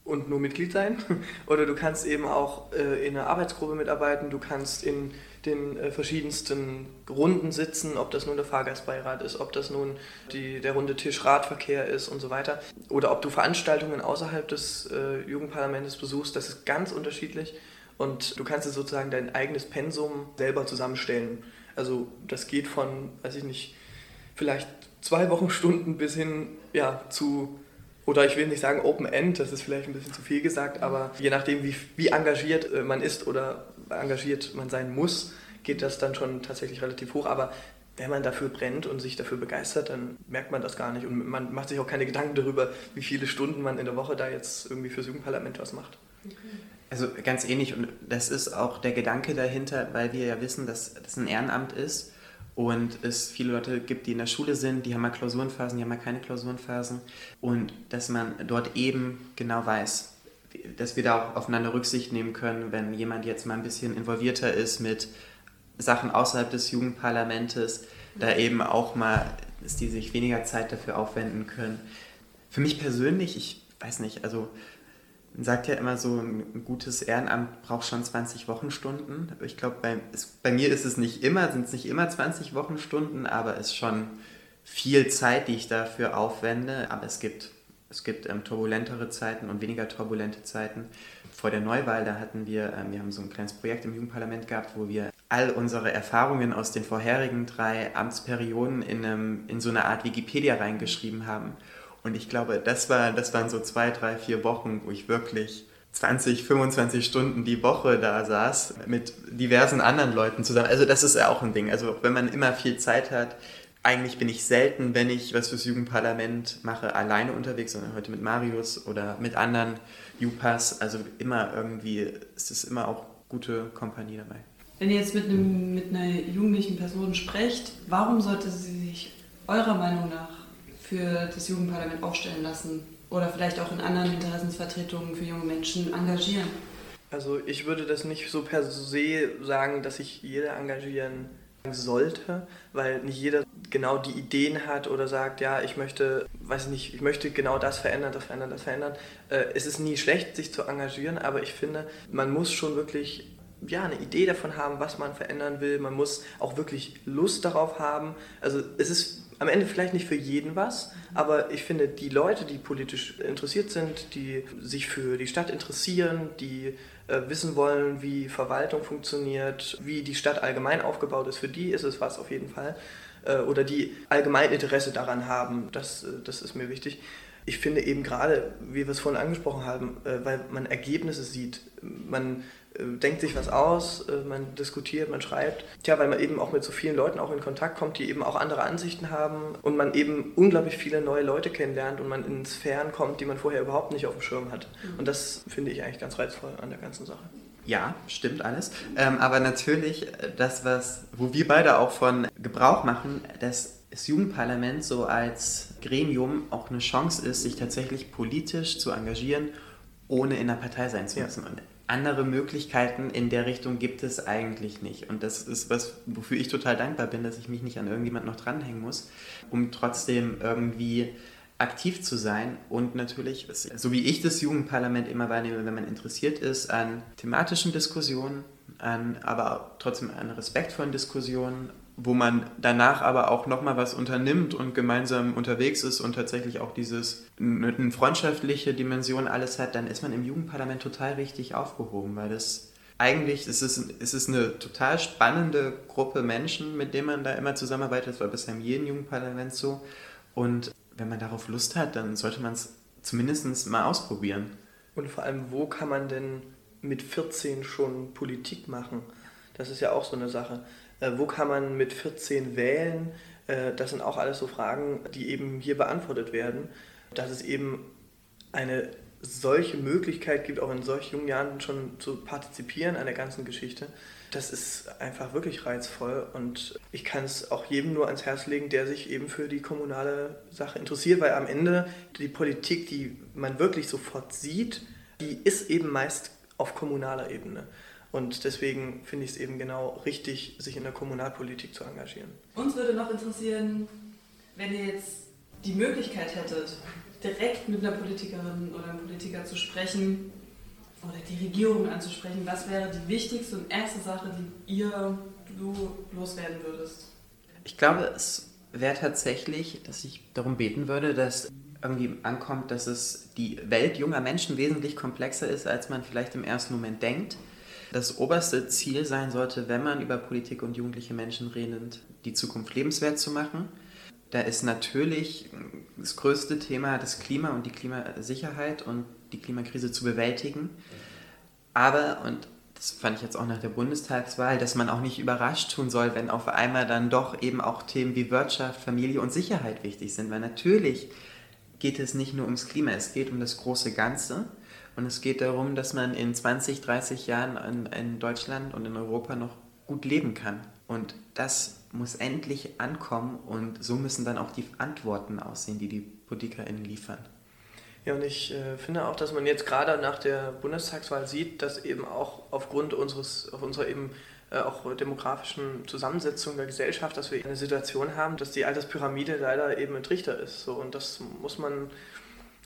und nur Mitglied sein. Oder du kannst eben auch äh, in einer Arbeitsgruppe mitarbeiten, du kannst in den äh, verschiedensten Runden sitzen, ob das nun der Fahrgastbeirat ist, ob das nun die, der runde Tisch Radverkehr ist und so weiter. Oder ob du Veranstaltungen außerhalb des äh, Jugendparlaments besuchst, das ist ganz unterschiedlich. Und du kannst dir sozusagen dein eigenes Pensum selber zusammenstellen. Also das geht von, weiß ich nicht, vielleicht zwei Wochenstunden bis hin ja, zu, oder ich will nicht sagen Open End, das ist vielleicht ein bisschen zu viel gesagt, aber je nachdem, wie, wie engagiert äh, man ist oder engagiert man sein muss, geht das dann schon tatsächlich relativ hoch. Aber wenn man dafür brennt und sich dafür begeistert, dann merkt man das gar nicht. Und man macht sich auch keine Gedanken darüber, wie viele Stunden man in der Woche da jetzt irgendwie fürs Jugendparlament was macht. Also ganz ähnlich und das ist auch der Gedanke dahinter, weil wir ja wissen, dass das ein Ehrenamt ist und es viele Leute gibt, die in der Schule sind, die haben mal Klausurenphasen, die haben mal keine Klausurenphasen und dass man dort eben genau weiß, dass wir da auch aufeinander Rücksicht nehmen können, wenn jemand jetzt mal ein bisschen involvierter ist mit Sachen außerhalb des Jugendparlamentes, da eben auch mal, dass die sich weniger Zeit dafür aufwenden können. Für mich persönlich, ich weiß nicht, also man sagt ja immer so, ein gutes Ehrenamt braucht schon 20 Wochenstunden. Ich glaube, bei, bei mir ist es nicht immer, sind es nicht immer 20 Wochenstunden, aber es ist schon viel Zeit, die ich dafür aufwende. Aber es gibt, es gibt ähm, turbulentere Zeiten und weniger turbulente Zeiten. Vor der Neuwahl, da hatten wir, ähm, wir haben so ein kleines Projekt im Jugendparlament gehabt, wo wir all unsere Erfahrungen aus den vorherigen drei Amtsperioden in, einem, in so eine Art Wikipedia reingeschrieben haben. Und ich glaube, das, war, das waren so zwei, drei, vier Wochen, wo ich wirklich 20, 25 Stunden die Woche da saß mit diversen anderen Leuten zusammen. Also das ist ja auch ein Ding. Also wenn man immer viel Zeit hat, eigentlich bin ich selten, wenn ich was fürs Jugendparlament mache, alleine unterwegs, sondern heute mit Marius oder mit anderen Jupas. Also immer irgendwie, es ist immer auch gute Kompanie dabei. Wenn ihr jetzt mit, einem, mit einer jugendlichen Person sprecht, warum sollte sie sich eurer Meinung nach für das Jugendparlament aufstellen lassen oder vielleicht auch in anderen Interessensvertretungen für junge Menschen engagieren? Also ich würde das nicht so per se sagen, dass sich jeder engagieren sollte, weil nicht jeder genau die Ideen hat oder sagt, ja, ich möchte, weiß nicht, ich möchte genau das verändern, das verändern, das verändern. Äh, es ist nie schlecht, sich zu engagieren, aber ich finde, man muss schon wirklich ja, eine Idee davon haben, was man verändern will. Man muss auch wirklich Lust darauf haben. Also es ist am Ende vielleicht nicht für jeden was, aber ich finde, die Leute, die politisch interessiert sind, die sich für die Stadt interessieren, die äh, wissen wollen, wie Verwaltung funktioniert, wie die Stadt allgemein aufgebaut ist, für die ist es was auf jeden Fall. Äh, oder die allgemein Interesse daran haben, das, äh, das ist mir wichtig. Ich finde eben gerade, wie wir es vorhin angesprochen haben, äh, weil man Ergebnisse sieht, man denkt sich was aus, äh, man diskutiert, man schreibt. Tja, weil man eben auch mit so vielen Leuten auch in Kontakt kommt, die eben auch andere Ansichten haben und man eben unglaublich viele neue Leute kennenlernt und man in Sphären kommt, die man vorher überhaupt nicht auf dem Schirm hat. Mhm. Und das finde ich eigentlich ganz reizvoll an der ganzen Sache. Ja, stimmt alles. Ähm, aber natürlich, äh, das, was, wo wir beide auch von Gebrauch machen, dass das Jugendparlament so als Gremium auch eine Chance ist, sich tatsächlich politisch zu engagieren, ohne in der Partei sein zu müssen. Ja. Andere Möglichkeiten in der Richtung gibt es eigentlich nicht. Und das ist was, wofür ich total dankbar bin, dass ich mich nicht an irgendjemand noch dranhängen muss, um trotzdem irgendwie aktiv zu sein und natürlich, so wie ich das Jugendparlament immer wahrnehme, wenn man interessiert ist an thematischen Diskussionen, an, aber trotzdem an respektvollen Diskussionen, wo man danach aber auch nochmal was unternimmt und gemeinsam unterwegs ist und tatsächlich auch dieses eine freundschaftliche Dimension alles hat, dann ist man im Jugendparlament total richtig aufgehoben, weil das eigentlich ist es, ist eine total spannende Gruppe Menschen, mit denen man da immer zusammenarbeitet. Das war bisher in jedem Jugendparlament so. Und wenn man darauf Lust hat, dann sollte man es zumindest mal ausprobieren. Und vor allem, wo kann man denn mit 14 schon Politik machen? Das ist ja auch so eine Sache. Äh, wo kann man mit 14 wählen? Äh, das sind auch alles so Fragen, die eben hier beantwortet werden. Dass es eben eine solche Möglichkeit gibt, auch in solch jungen Jahren schon zu partizipieren an der ganzen Geschichte, das ist einfach wirklich reizvoll und ich kann es auch jedem nur ans Herz legen, der sich eben für die kommunale Sache interessiert, weil am Ende die Politik, die man wirklich sofort sieht, die ist eben meist auf kommunaler Ebene. Und deswegen finde ich es eben genau richtig, sich in der Kommunalpolitik zu engagieren. Uns würde noch interessieren, wenn ihr jetzt die Möglichkeit hättet, direkt mit einer Politikerin oder einem Politiker zu sprechen oder die Regierung anzusprechen, was wäre die wichtigste und erste Sache, die ihr, du loswerden würdest? Ich glaube, es wäre tatsächlich, dass ich darum beten würde, dass irgendwie ankommt, dass es die Welt junger Menschen wesentlich komplexer ist, als man vielleicht im ersten Moment denkt das oberste Ziel sein sollte, wenn man über Politik und jugendliche Menschen redet, die Zukunft lebenswert zu machen. Da ist natürlich das größte Thema das Klima und die Klimasicherheit und die Klimakrise zu bewältigen. Aber, und das fand ich jetzt auch nach der Bundestagswahl, dass man auch nicht überrascht tun soll, wenn auf einmal dann doch eben auch Themen wie Wirtschaft, Familie und Sicherheit wichtig sind. Weil natürlich geht es nicht nur ums Klima, es geht um das große Ganze. Und es geht darum, dass man in 20, 30 Jahren in, in Deutschland und in Europa noch gut leben kann. Und das muss endlich ankommen und so müssen dann auch die Antworten aussehen, die die PolitikerInnen liefern. Ja, und ich äh, finde auch, dass man jetzt gerade nach der Bundestagswahl sieht, dass eben auch aufgrund unseres, auf unserer eben äh, auch demografischen Zusammensetzung der Gesellschaft, dass wir eine Situation haben, dass die Alterspyramide leider eben ein Trichter ist. So, und das muss man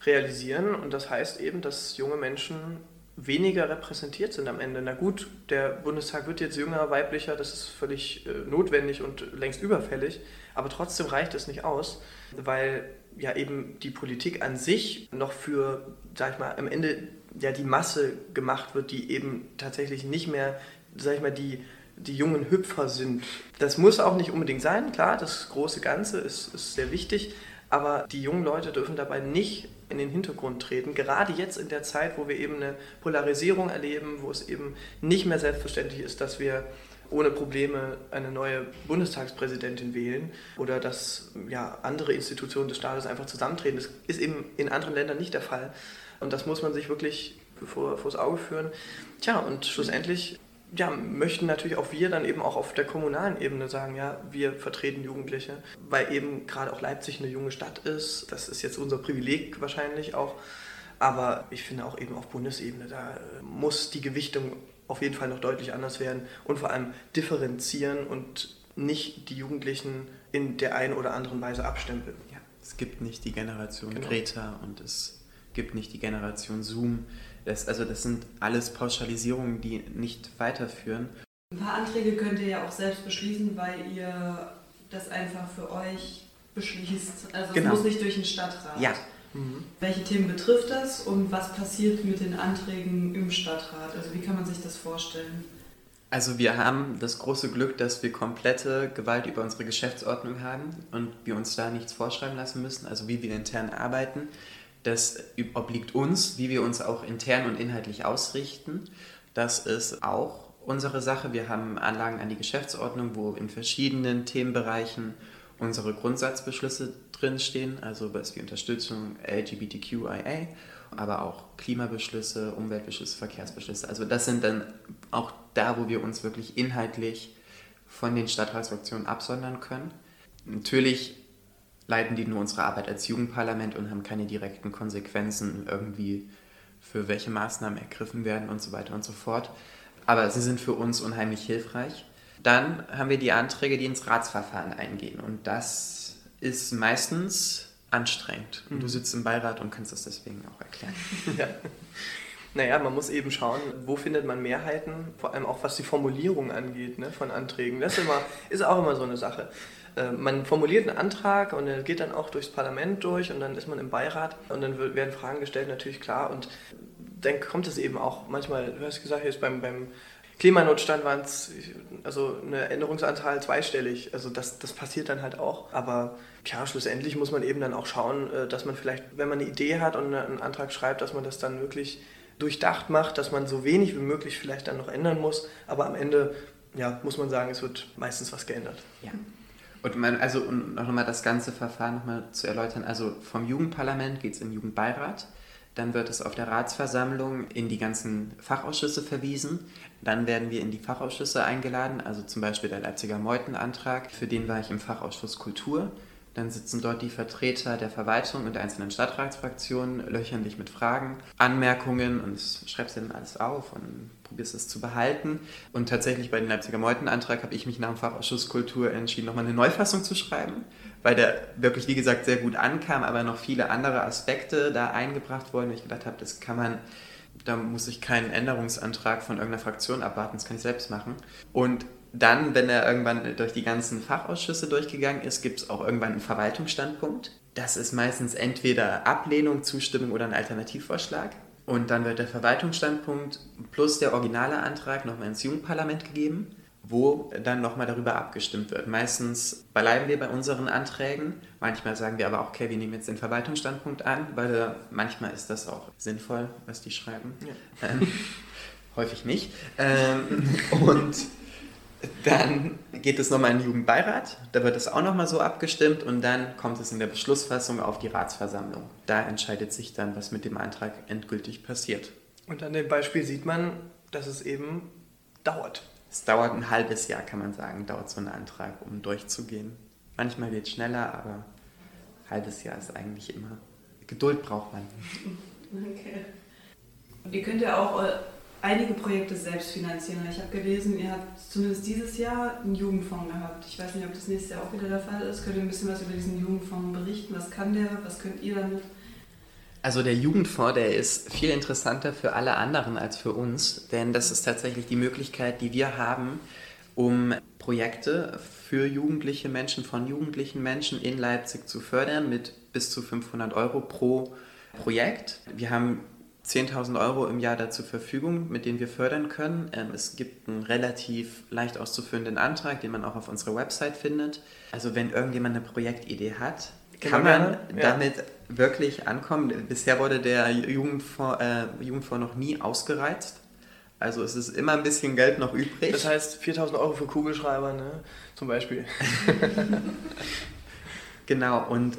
realisieren und das heißt eben, dass junge Menschen weniger repräsentiert sind am Ende. Na gut, der Bundestag wird jetzt jünger, weiblicher, das ist völlig äh, notwendig und längst überfällig, aber trotzdem reicht es nicht aus, weil ja eben die Politik an sich noch für, sag ich mal, am Ende ja die Masse gemacht wird, die eben tatsächlich nicht mehr, sag ich mal, die, die jungen Hüpfer sind. Das muss auch nicht unbedingt sein, klar, das große Ganze ist, ist sehr wichtig, aber die jungen Leute dürfen dabei nicht in den Hintergrund treten. Gerade jetzt in der Zeit, wo wir eben eine Polarisierung erleben, wo es eben nicht mehr selbstverständlich ist, dass wir ohne Probleme eine neue Bundestagspräsidentin wählen oder dass ja, andere Institutionen des Staates einfach zusammentreten. Das ist eben in anderen Ländern nicht der Fall. Und das muss man sich wirklich vor, vors Auge führen. Tja, und schlussendlich ja, möchten natürlich auch wir dann eben auch auf der kommunalen Ebene sagen, ja, wir vertreten Jugendliche, weil eben gerade auch Leipzig eine junge Stadt ist. Das ist jetzt unser Privileg wahrscheinlich auch. Aber ich finde auch eben auf Bundesebene, da muss die Gewichtung auf jeden Fall noch deutlich anders werden und vor allem differenzieren und nicht die Jugendlichen in der einen oder anderen Weise abstempeln. Ja, es gibt nicht die Generation genau. Greta und es gibt nicht die Generation Zoom das, also das sind alles Pauschalisierungen, die nicht weiterführen. Ein paar Anträge könnt ihr ja auch selbst beschließen, weil ihr das einfach für euch beschließt. Also genau. es muss nicht durch den Stadtrat. Ja. Mhm. Welche Themen betrifft das und was passiert mit den Anträgen im Stadtrat? Also wie kann man sich das vorstellen? Also wir haben das große Glück, dass wir komplette Gewalt über unsere Geschäftsordnung haben und wir uns da nichts vorschreiben lassen müssen, also wie wir intern arbeiten. Das obliegt uns, wie wir uns auch intern und inhaltlich ausrichten. Das ist auch unsere Sache. Wir haben Anlagen an die Geschäftsordnung, wo in verschiedenen Themenbereichen unsere Grundsatzbeschlüsse drinstehen, also was wie Unterstützung LGBTQIA, aber auch Klimabeschlüsse, Umweltbeschlüsse, Verkehrsbeschlüsse. Also das sind dann auch da, wo wir uns wirklich inhaltlich von den Stadtratsfraktionen absondern können. Natürlich leiten die nur unsere Arbeit als Jugendparlament und haben keine direkten Konsequenzen irgendwie für welche Maßnahmen ergriffen werden und so weiter und so fort. Aber sie sind für uns unheimlich hilfreich. Dann haben wir die Anträge, die ins Ratsverfahren eingehen. Und das ist meistens anstrengend. Und du mhm. sitzt im Beirat und kannst das deswegen auch erklären. Ja. Naja, man muss eben schauen, wo findet man Mehrheiten, vor allem auch was die Formulierung angeht ne, von Anträgen. Das ist, immer, ist auch immer so eine Sache. Äh, man formuliert einen Antrag und er geht dann auch durchs Parlament durch und dann ist man im Beirat und dann werden Fragen gestellt, natürlich klar. Und dann kommt es eben auch manchmal, du hast gesagt, jetzt beim, beim Klimanotstand waren es also eine Änderungsanzahl zweistellig. Also das, das passiert dann halt auch. Aber ja, schlussendlich muss man eben dann auch schauen, äh, dass man vielleicht, wenn man eine Idee hat und einen Antrag schreibt, dass man das dann wirklich durchdacht macht, dass man so wenig wie möglich vielleicht dann noch ändern muss. Aber am Ende ja, muss man sagen, es wird meistens was geändert. Ja. Und man, also um noch mal das ganze Verfahren nochmal zu erläutern, also vom Jugendparlament geht es den Jugendbeirat, dann wird es auf der Ratsversammlung in die ganzen Fachausschüsse verwiesen, dann werden wir in die Fachausschüsse eingeladen, also zum Beispiel der Leipziger Meutenantrag, für den war ich im Fachausschuss Kultur. Dann sitzen dort die Vertreter der Verwaltung und der einzelnen Stadtratsfraktionen, löchern dich mit Fragen, Anmerkungen und schreibst dir dann alles auf und probierst es zu behalten. Und tatsächlich bei dem Leipziger Meutenantrag habe ich mich nach dem Fachausschuss Kultur entschieden, nochmal eine Neufassung zu schreiben, weil der wirklich, wie gesagt, sehr gut ankam, aber noch viele andere Aspekte da eingebracht wurden. Ich gedacht habe, das kann man, da muss ich keinen Änderungsantrag von irgendeiner Fraktion abwarten, das kann ich selbst machen. Und dann, wenn er irgendwann durch die ganzen Fachausschüsse durchgegangen ist, gibt es auch irgendwann einen Verwaltungsstandpunkt. Das ist meistens entweder Ablehnung, Zustimmung oder ein Alternativvorschlag. Und dann wird der Verwaltungsstandpunkt plus der originale Antrag nochmal ins Jugendparlament gegeben, wo dann nochmal darüber abgestimmt wird. Meistens bleiben wir bei unseren Anträgen. Manchmal sagen wir aber auch, okay, wir nehmen jetzt den Verwaltungsstandpunkt an, weil manchmal ist das auch sinnvoll, was die schreiben. Ja. Ähm, häufig nicht. Ähm, und dann geht es nochmal in den Jugendbeirat, da wird es auch nochmal so abgestimmt und dann kommt es in der Beschlussfassung auf die Ratsversammlung. Da entscheidet sich dann, was mit dem Antrag endgültig passiert. Und an dem Beispiel sieht man, dass es eben dauert. Es dauert ein halbes Jahr, kann man sagen, dauert so ein Antrag, um durchzugehen. Manchmal geht es schneller, aber ein halbes Jahr ist eigentlich immer. Geduld braucht man. Okay. Und ihr könnt ja auch einige Projekte selbst finanzieren. Ich habe gelesen, ihr habt zumindest dieses Jahr einen Jugendfonds gehabt. Ich weiß nicht, ob das nächste Jahr auch wieder der Fall ist. Könnt ihr ein bisschen was über diesen Jugendfonds berichten? Was kann der? Was könnt ihr damit? Also der Jugendfonds, der ist viel interessanter für alle anderen als für uns, denn das ist tatsächlich die Möglichkeit, die wir haben, um Projekte für jugendliche Menschen, von jugendlichen Menschen in Leipzig zu fördern mit bis zu 500 Euro pro Projekt. Wir haben 10.000 Euro im Jahr da zur Verfügung, mit denen wir fördern können. Ähm, es gibt einen relativ leicht auszuführenden Antrag, den man auch auf unserer Website findet. Also wenn irgendjemand eine Projektidee hat, kann man ja. damit wirklich ankommen. Bisher wurde der Jugendfonds, äh, Jugendfonds noch nie ausgereizt. Also es ist immer ein bisschen Geld noch übrig. Das heißt 4.000 Euro für Kugelschreiber, ne? zum Beispiel. genau, und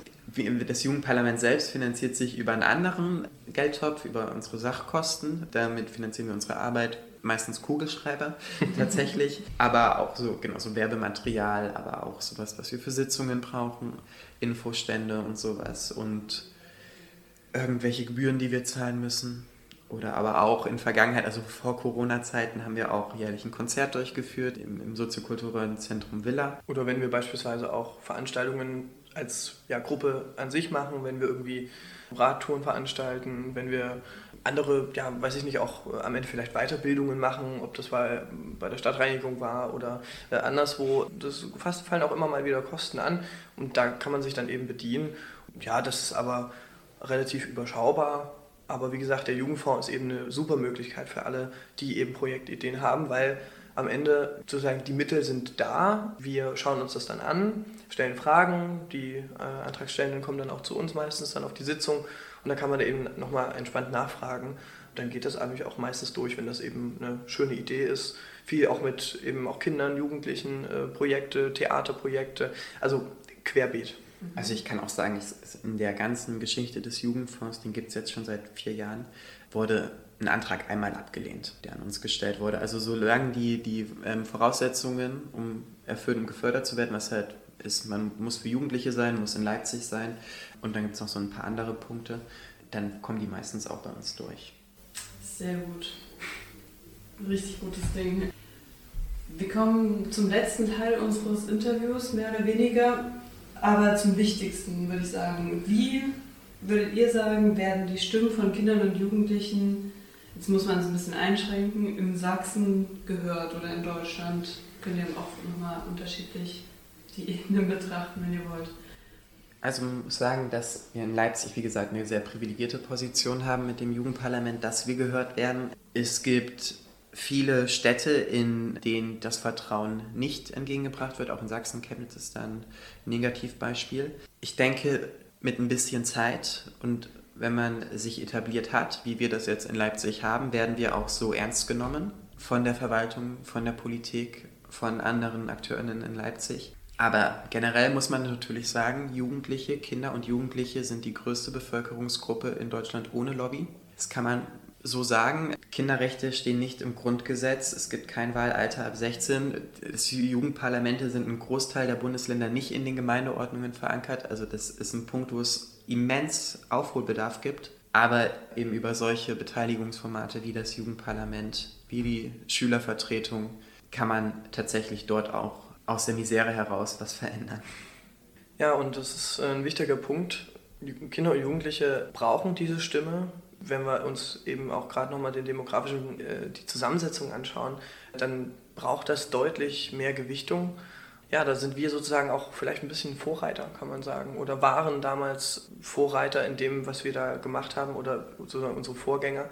das Jugendparlament selbst finanziert sich über einen anderen Geldtopf, über unsere Sachkosten. Damit finanzieren wir unsere Arbeit, meistens Kugelschreiber tatsächlich, aber auch so, genau, so Werbematerial, aber auch sowas, was wir für Sitzungen brauchen, Infostände und sowas und irgendwelche Gebühren, die wir zahlen müssen. Oder aber auch in Vergangenheit, also vor Corona-Zeiten, haben wir auch jährlich ein Konzert durchgeführt im, im soziokulturellen Zentrum Villa. Oder wenn wir beispielsweise auch Veranstaltungen als ja, Gruppe an sich machen, wenn wir irgendwie Radtouren veranstalten, wenn wir andere, ja, weiß ich nicht, auch am Ende vielleicht Weiterbildungen machen, ob das bei, bei der Stadtreinigung war oder äh, anderswo. Das fast fallen auch immer mal wieder Kosten an und da kann man sich dann eben bedienen. Ja, das ist aber relativ überschaubar. Aber wie gesagt, der Jugendfonds ist eben eine super Möglichkeit für alle, die eben Projektideen haben, weil am Ende sozusagen die Mittel sind da. Wir schauen uns das dann an, stellen Fragen. Die äh, Antragstellenden kommen dann auch zu uns meistens dann auf die Sitzung und dann kann man da eben nochmal entspannt nachfragen. Dann geht das eigentlich auch meistens durch, wenn das eben eine schöne Idee ist. Viel auch mit eben auch Kindern, Jugendlichen, äh, Projekte, Theaterprojekte, also querbeet. Also ich kann auch sagen, in der ganzen Geschichte des Jugendfonds, den gibt es jetzt schon seit vier Jahren, wurde ein Antrag einmal abgelehnt, der an uns gestellt wurde. Also solange die, die ähm, Voraussetzungen, um erfüllt und gefördert zu werden, was halt ist, man muss für Jugendliche sein, muss in Leipzig sein und dann gibt es noch so ein paar andere Punkte, dann kommen die meistens auch bei uns durch. Sehr gut. Richtig gutes Ding. Wir kommen zum letzten Teil unseres Interviews, mehr oder weniger, aber zum wichtigsten würde ich sagen. Wie würdet ihr sagen, werden die Stimmen von Kindern und Jugendlichen Jetzt muss man es ein bisschen einschränken, in Sachsen gehört oder in Deutschland. Könnt ihr auch nochmal unterschiedlich die Ebenen betrachten, wenn ihr wollt. Also man muss sagen, dass wir in Leipzig, wie gesagt, eine sehr privilegierte Position haben mit dem Jugendparlament, dass wir gehört werden. Es gibt viele Städte, in denen das Vertrauen nicht entgegengebracht wird. Auch in Sachsen, Chemnitz ist da ein Negativbeispiel. Ich denke, mit ein bisschen Zeit und wenn man sich etabliert hat, wie wir das jetzt in Leipzig haben, werden wir auch so ernst genommen von der Verwaltung, von der Politik, von anderen Akteurinnen in Leipzig. Aber generell muss man natürlich sagen, Jugendliche, Kinder und Jugendliche sind die größte Bevölkerungsgruppe in Deutschland ohne Lobby. Das kann man so sagen. Kinderrechte stehen nicht im Grundgesetz. Es gibt kein Wahlalter ab 16. Die Jugendparlamente sind im Großteil der Bundesländer nicht in den Gemeindeordnungen verankert. Also das ist ein Punkt, wo es immens Aufholbedarf gibt. Aber eben über solche Beteiligungsformate wie das Jugendparlament, wie die Schülervertretung, kann man tatsächlich dort auch aus der Misere heraus was verändern. Ja, und das ist ein wichtiger Punkt. Kinder und Jugendliche brauchen diese Stimme. Wenn wir uns eben auch gerade nochmal den demografischen, äh, die Zusammensetzung anschauen, dann braucht das deutlich mehr Gewichtung ja, da sind wir sozusagen auch vielleicht ein bisschen Vorreiter, kann man sagen. Oder waren damals Vorreiter in dem, was wir da gemacht haben oder sozusagen unsere Vorgänger.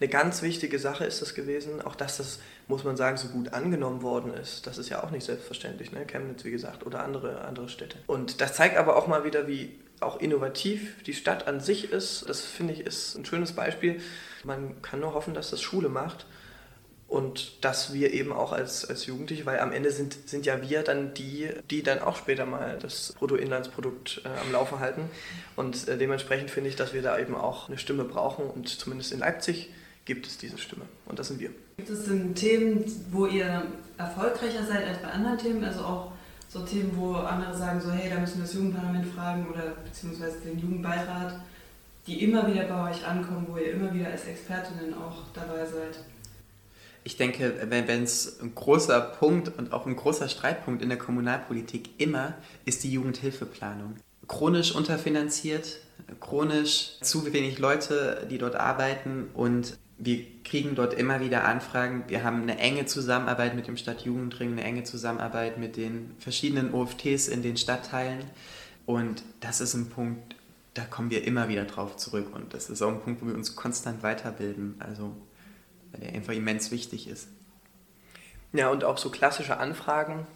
Eine ganz wichtige Sache ist das gewesen, auch dass das, muss man sagen, so gut angenommen worden ist. Das ist ja auch nicht selbstverständlich, ne? Chemnitz, wie gesagt, oder andere, andere Städte. Und das zeigt aber auch mal wieder, wie auch innovativ die Stadt an sich ist. Das finde ich ist ein schönes Beispiel. Man kann nur hoffen, dass das Schule macht und dass wir eben auch als, als Jugendliche, weil am Ende sind, sind ja wir dann die, die dann auch später mal das Bruttoinlandsprodukt äh, am Laufen halten. Und äh, dementsprechend finde ich, dass wir da eben auch eine Stimme brauchen und zumindest in Leipzig gibt es diese Stimme. Und das sind wir. Gibt es denn Themen, wo ihr erfolgreicher seid als bei anderen Themen? Also auch so Themen, wo andere sagen, so hey, da müssen wir das Jugendparlament fragen oder beziehungsweise den Jugendbeirat, die immer wieder bei euch ankommen, wo ihr immer wieder als Expertinnen auch dabei seid? Ich denke, wenn es ein großer Punkt und auch ein großer Streitpunkt in der Kommunalpolitik immer ist die Jugendhilfeplanung. Chronisch unterfinanziert, chronisch zu wenig Leute, die dort arbeiten und wir kriegen dort immer wieder Anfragen. Wir haben eine enge Zusammenarbeit mit dem Stadtjugendring, eine enge Zusammenarbeit mit den verschiedenen OFTs in den Stadtteilen. Und das ist ein Punkt, da kommen wir immer wieder drauf zurück. Und das ist auch ein Punkt, wo wir uns konstant weiterbilden. Also, weil der einfach immens wichtig ist. Ja, und auch so klassische Anfragen,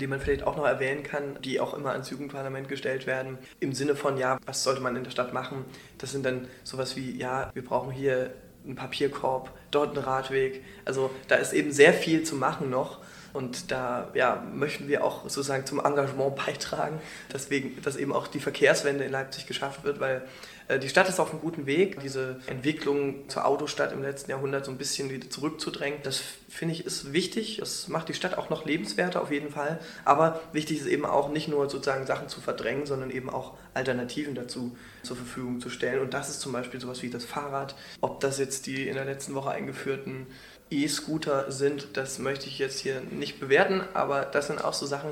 die man vielleicht auch noch erwähnen kann, die auch immer ans Jugendparlament gestellt werden, im Sinne von, ja, was sollte man in der Stadt machen? Das sind dann sowas wie, ja, wir brauchen hier einen Papierkorb, dort einen Radweg. Also da ist eben sehr viel zu machen noch. Und da ja, möchten wir auch sozusagen zum Engagement beitragen, deswegen, dass eben auch die Verkehrswende in Leipzig geschafft wird, weil äh, die Stadt ist auf einem guten Weg, diese Entwicklung zur Autostadt im letzten Jahrhundert so ein bisschen wieder zurückzudrängen. Das finde ich ist wichtig. Das macht die Stadt auch noch lebenswerter auf jeden Fall. Aber wichtig ist eben auch nicht nur sozusagen Sachen zu verdrängen, sondern eben auch Alternativen dazu zur Verfügung zu stellen. Und das ist zum Beispiel sowas wie das Fahrrad. Ob das jetzt die in der letzten Woche eingeführten E-Scooter sind, das möchte ich jetzt hier nicht bewerten, aber das sind auch so Sachen,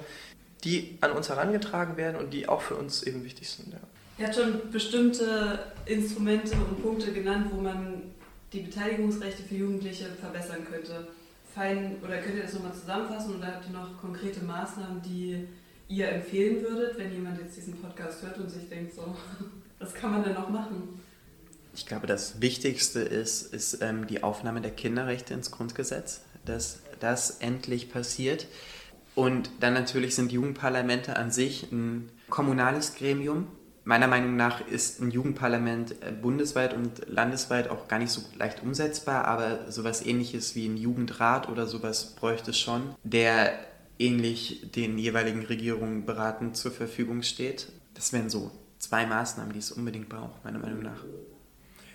die an uns herangetragen werden und die auch für uns eben wichtig sind. Ja. Ihr habt schon bestimmte Instrumente und Punkte genannt, wo man die Beteiligungsrechte für Jugendliche verbessern könnte. Fein, oder könnt ihr das nochmal zusammenfassen oder habt ihr noch konkrete Maßnahmen, die ihr empfehlen würdet, wenn jemand jetzt diesen Podcast hört und sich denkt, so, was kann man denn noch machen? Ich glaube, das Wichtigste ist, ist ähm, die Aufnahme der Kinderrechte ins Grundgesetz, dass das endlich passiert. Und dann natürlich sind Jugendparlamente an sich ein kommunales Gremium, meiner Meinung nach ist ein Jugendparlament äh, bundesweit und landesweit auch gar nicht so leicht umsetzbar, aber sowas ähnliches wie ein Jugendrat oder sowas bräuchte es schon, der ähnlich den jeweiligen Regierungen beratend zur Verfügung steht. Das wären so zwei Maßnahmen, die es unbedingt braucht, meiner Meinung nach.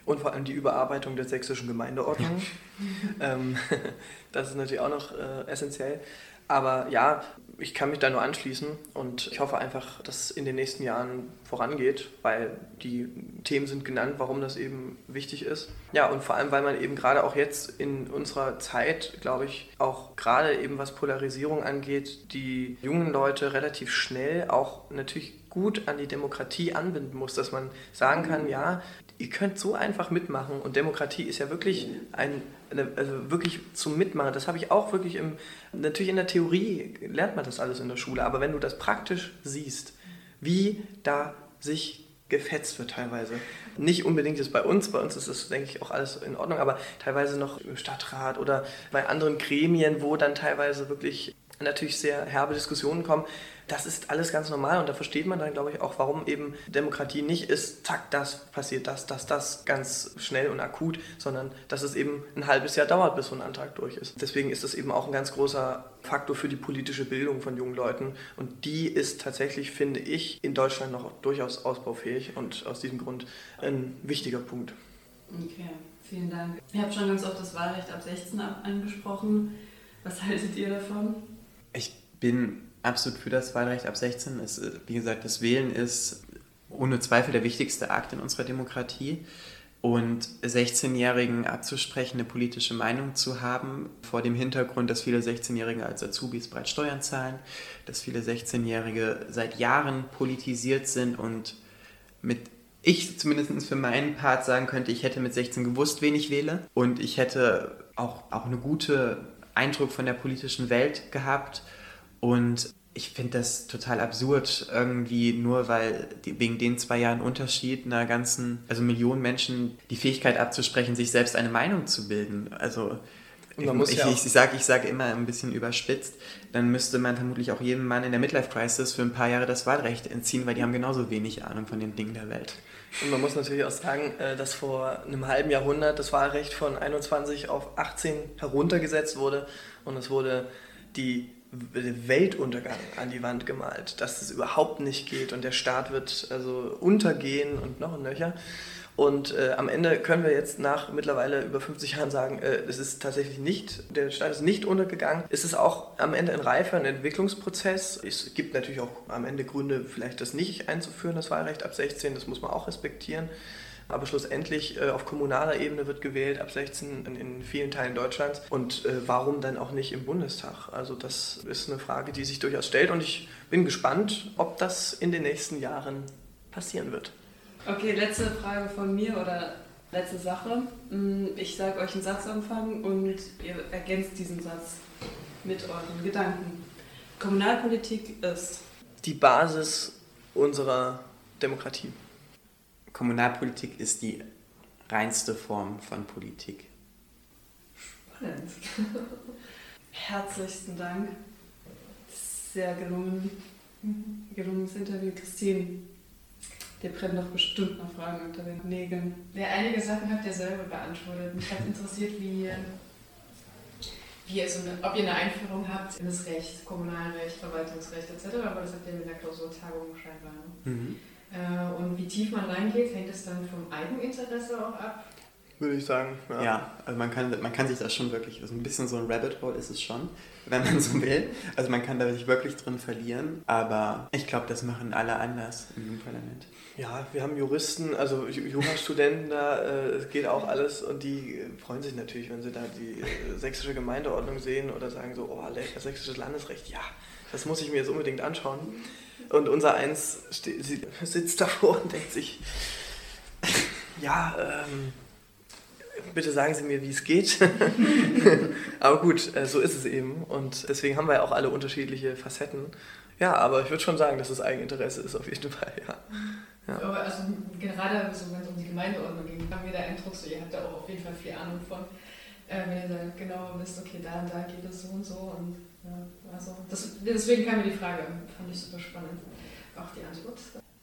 Und vor allem die Überarbeitung der sächsischen Gemeindeordnung. ähm, das ist natürlich auch noch äh, essentiell. Aber ja, ich kann mich da nur anschließen und ich hoffe einfach, dass es in den nächsten Jahren vorangeht, weil die Themen sind genannt, warum das eben wichtig ist. Ja, und vor allem, weil man eben gerade auch jetzt in unserer Zeit, glaube ich, auch gerade eben was Polarisierung angeht, die jungen Leute relativ schnell auch natürlich gut an die Demokratie anbinden muss, dass man sagen kann, ja, ihr könnt so einfach mitmachen und Demokratie ist ja wirklich ein also wirklich zum Mitmachen. Das habe ich auch wirklich im, natürlich in der Theorie lernt man das alles in der Schule, aber wenn du das praktisch siehst, wie da sich gefetzt wird teilweise. Nicht unbedingt jetzt bei uns, bei uns ist das, denke ich, auch alles in Ordnung, aber teilweise noch im Stadtrat oder bei anderen Gremien, wo dann teilweise wirklich natürlich sehr herbe Diskussionen kommen. Das ist alles ganz normal und da versteht man dann, glaube ich, auch, warum eben Demokratie nicht ist, zack, das passiert, das, das, das ganz schnell und akut, sondern dass es eben ein halbes Jahr dauert, bis so ein Antrag durch ist. Deswegen ist das eben auch ein ganz großer Faktor für die politische Bildung von jungen Leuten und die ist tatsächlich, finde ich, in Deutschland noch durchaus ausbaufähig und aus diesem Grund ein wichtiger Punkt. Okay, vielen Dank. Ihr habt schon ganz oft das Wahlrecht ab 16 angesprochen. Was haltet ihr davon? Ich bin absolut für das Wahlrecht ab 16. Es, äh, wie gesagt, das Wählen ist ohne Zweifel der wichtigste Akt in unserer Demokratie. Und 16-Jährigen abzusprechen, eine politische Meinung zu haben, vor dem Hintergrund, dass viele 16-Jährige als Azubis bereits Steuern zahlen, dass viele 16-Jährige seit Jahren politisiert sind und mit ich zumindest für meinen Part sagen könnte, ich hätte mit 16 gewusst, wen ich wähle und ich hätte auch, auch eine gute Eindruck von der politischen Welt gehabt und ich finde das total absurd, irgendwie nur weil die, wegen den zwei Jahren Unterschied einer ganzen, also Millionen Menschen die Fähigkeit abzusprechen, sich selbst eine Meinung zu bilden. Also ich, ja ich, ich sage ich sag immer ein bisschen überspitzt, dann müsste man vermutlich auch jedem Mann in der Midlife-Crisis für ein paar Jahre das Wahlrecht entziehen, weil die haben genauso wenig Ahnung von den Dingen der Welt. Und man muss natürlich auch sagen, äh, dass vor einem halben Jahrhundert das Wahlrecht von 21 auf 18 heruntergesetzt wurde und es wurde die Weltuntergang an die Wand gemalt, dass es überhaupt nicht geht und der Staat wird also untergehen und noch ein nöcher. Und äh, am Ende können wir jetzt nach mittlerweile über 50 Jahren sagen, äh, es ist tatsächlich nicht, der Staat ist nicht untergegangen. Es ist auch am Ende ein reifer ein Entwicklungsprozess. Es gibt natürlich auch am Ende Gründe, vielleicht das nicht einzuführen, das Wahlrecht ab 16, das muss man auch respektieren. Aber schlussendlich äh, auf kommunaler Ebene wird gewählt, ab 16 in, in vielen Teilen Deutschlands. Und äh, warum dann auch nicht im Bundestag? Also das ist eine Frage, die sich durchaus stellt. Und ich bin gespannt, ob das in den nächsten Jahren passieren wird. Okay, letzte Frage von mir oder letzte Sache. Mm, ich sage euch einen Satzanfang und ihr ergänzt diesen Satz mit euren Gedanken. Kommunalpolitik ist die Basis unserer Demokratie. Kommunalpolitik ist die reinste Form von Politik. Spannend. Herzlichsten Dank. Sehr gelungen. Gelungenes Interview. Christine, dir brennen doch bestimmt noch Fragen unter den Nägeln. Ja, einige Sachen habt ihr selber beantwortet. Mich hat interessiert, wie, wie ihr so eine, ob ihr eine Einführung habt in das Recht, Kommunalrecht, Verwaltungsrecht etc., aber das habt ihr mit der Klausurtagung scheinbar. Ne? Mhm. Äh, und wie tief man reingeht, hängt es dann vom Eigeninteresse auch ab? Würde ich sagen. Ja, ja also man kann, man kann sich das schon wirklich, also ein bisschen so ein Rabbit Hole ist es schon, wenn man so will. Also man kann da sich wirklich drin verlieren, aber ich glaube, das machen alle anders im Jugendparlament. Ja, wir haben Juristen, also Jurastudenten da, äh, es geht auch alles und die freuen sich natürlich, wenn sie da die äh, sächsische Gemeindeordnung sehen oder sagen so, oh, sächsisches Landesrecht, ja, das muss ich mir jetzt unbedingt anschauen. Und unser Eins sitzt davor und denkt sich, ja, ähm, bitte sagen Sie mir, wie es geht. aber gut, äh, so ist es eben. Und deswegen haben wir ja auch alle unterschiedliche Facetten. Ja, aber ich würde schon sagen, dass das Eigeninteresse ist auf jeden Fall, ja. Ja. Aber also gerade so, wenn es um die Gemeindeordnung ging, haben wir der Eindruck, so, ihr habt da auch auf jeden Fall viel Ahnung von. Äh, wenn ihr dann genau wisst, okay, da und da geht es so und so. Und ja, also das, deswegen kam mir die Frage, fand ich super spannend. Auch die Antwort.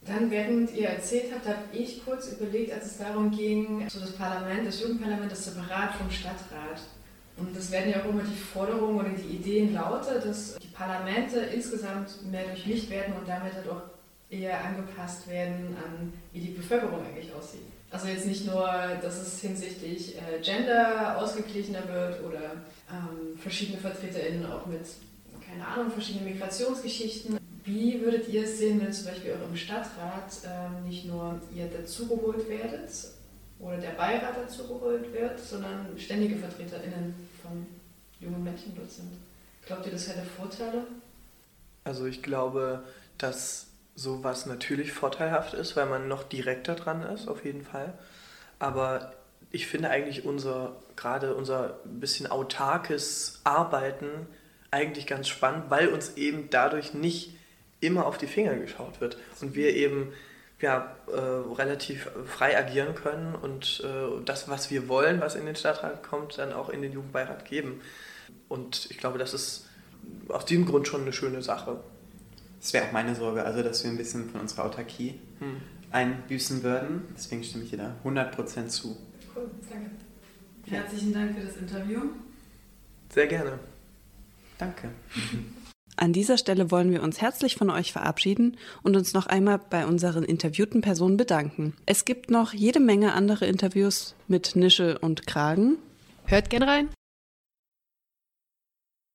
Dann, während ihr erzählt habt, habe ich kurz überlegt, als es darum ging, so das Parlament, das Jugendparlament ist separat vom Stadtrat. Und das werden ja auch immer die Forderungen oder die Ideen lauter, dass die Parlamente insgesamt mehr durchmischt werden und damit halt auch eher angepasst werden an, wie die Bevölkerung eigentlich aussieht. Also jetzt nicht nur, dass es hinsichtlich äh, Gender ausgeglichener wird oder ähm, verschiedene VertreterInnen auch mit, keine Ahnung, verschiedenen Migrationsgeschichten. Wie würdet ihr es sehen, wenn zum Beispiel eurem Stadtrat äh, nicht nur ihr dazugeholt werdet oder der Beirat dazugeholt wird, sondern ständige VertreterInnen von jungen Menschen dort sind? Glaubt ihr, das hätte Vorteile? Also ich glaube, dass sowas natürlich vorteilhaft ist, weil man noch direkter dran ist, auf jeden Fall. Aber ich finde eigentlich unser, gerade unser bisschen autarkes Arbeiten eigentlich ganz spannend, weil uns eben dadurch nicht immer auf die Finger geschaut wird und wir eben ja, äh, relativ frei agieren können und äh, das, was wir wollen, was in den Stadtrat kommt, dann auch in den Jugendbeirat geben. Und ich glaube, das ist aus diesem Grund schon eine schöne Sache. Das wäre auch meine Sorge, also dass wir ein bisschen von unserer Autarkie hm. einbüßen würden. Deswegen stimme ich dir da 100% zu. Cool, danke. Herzlichen Dank für das Interview. Sehr gerne. Danke. An dieser Stelle wollen wir uns herzlich von euch verabschieden und uns noch einmal bei unseren interviewten Personen bedanken. Es gibt noch jede Menge andere Interviews mit Nische und Kragen. Hört gern rein.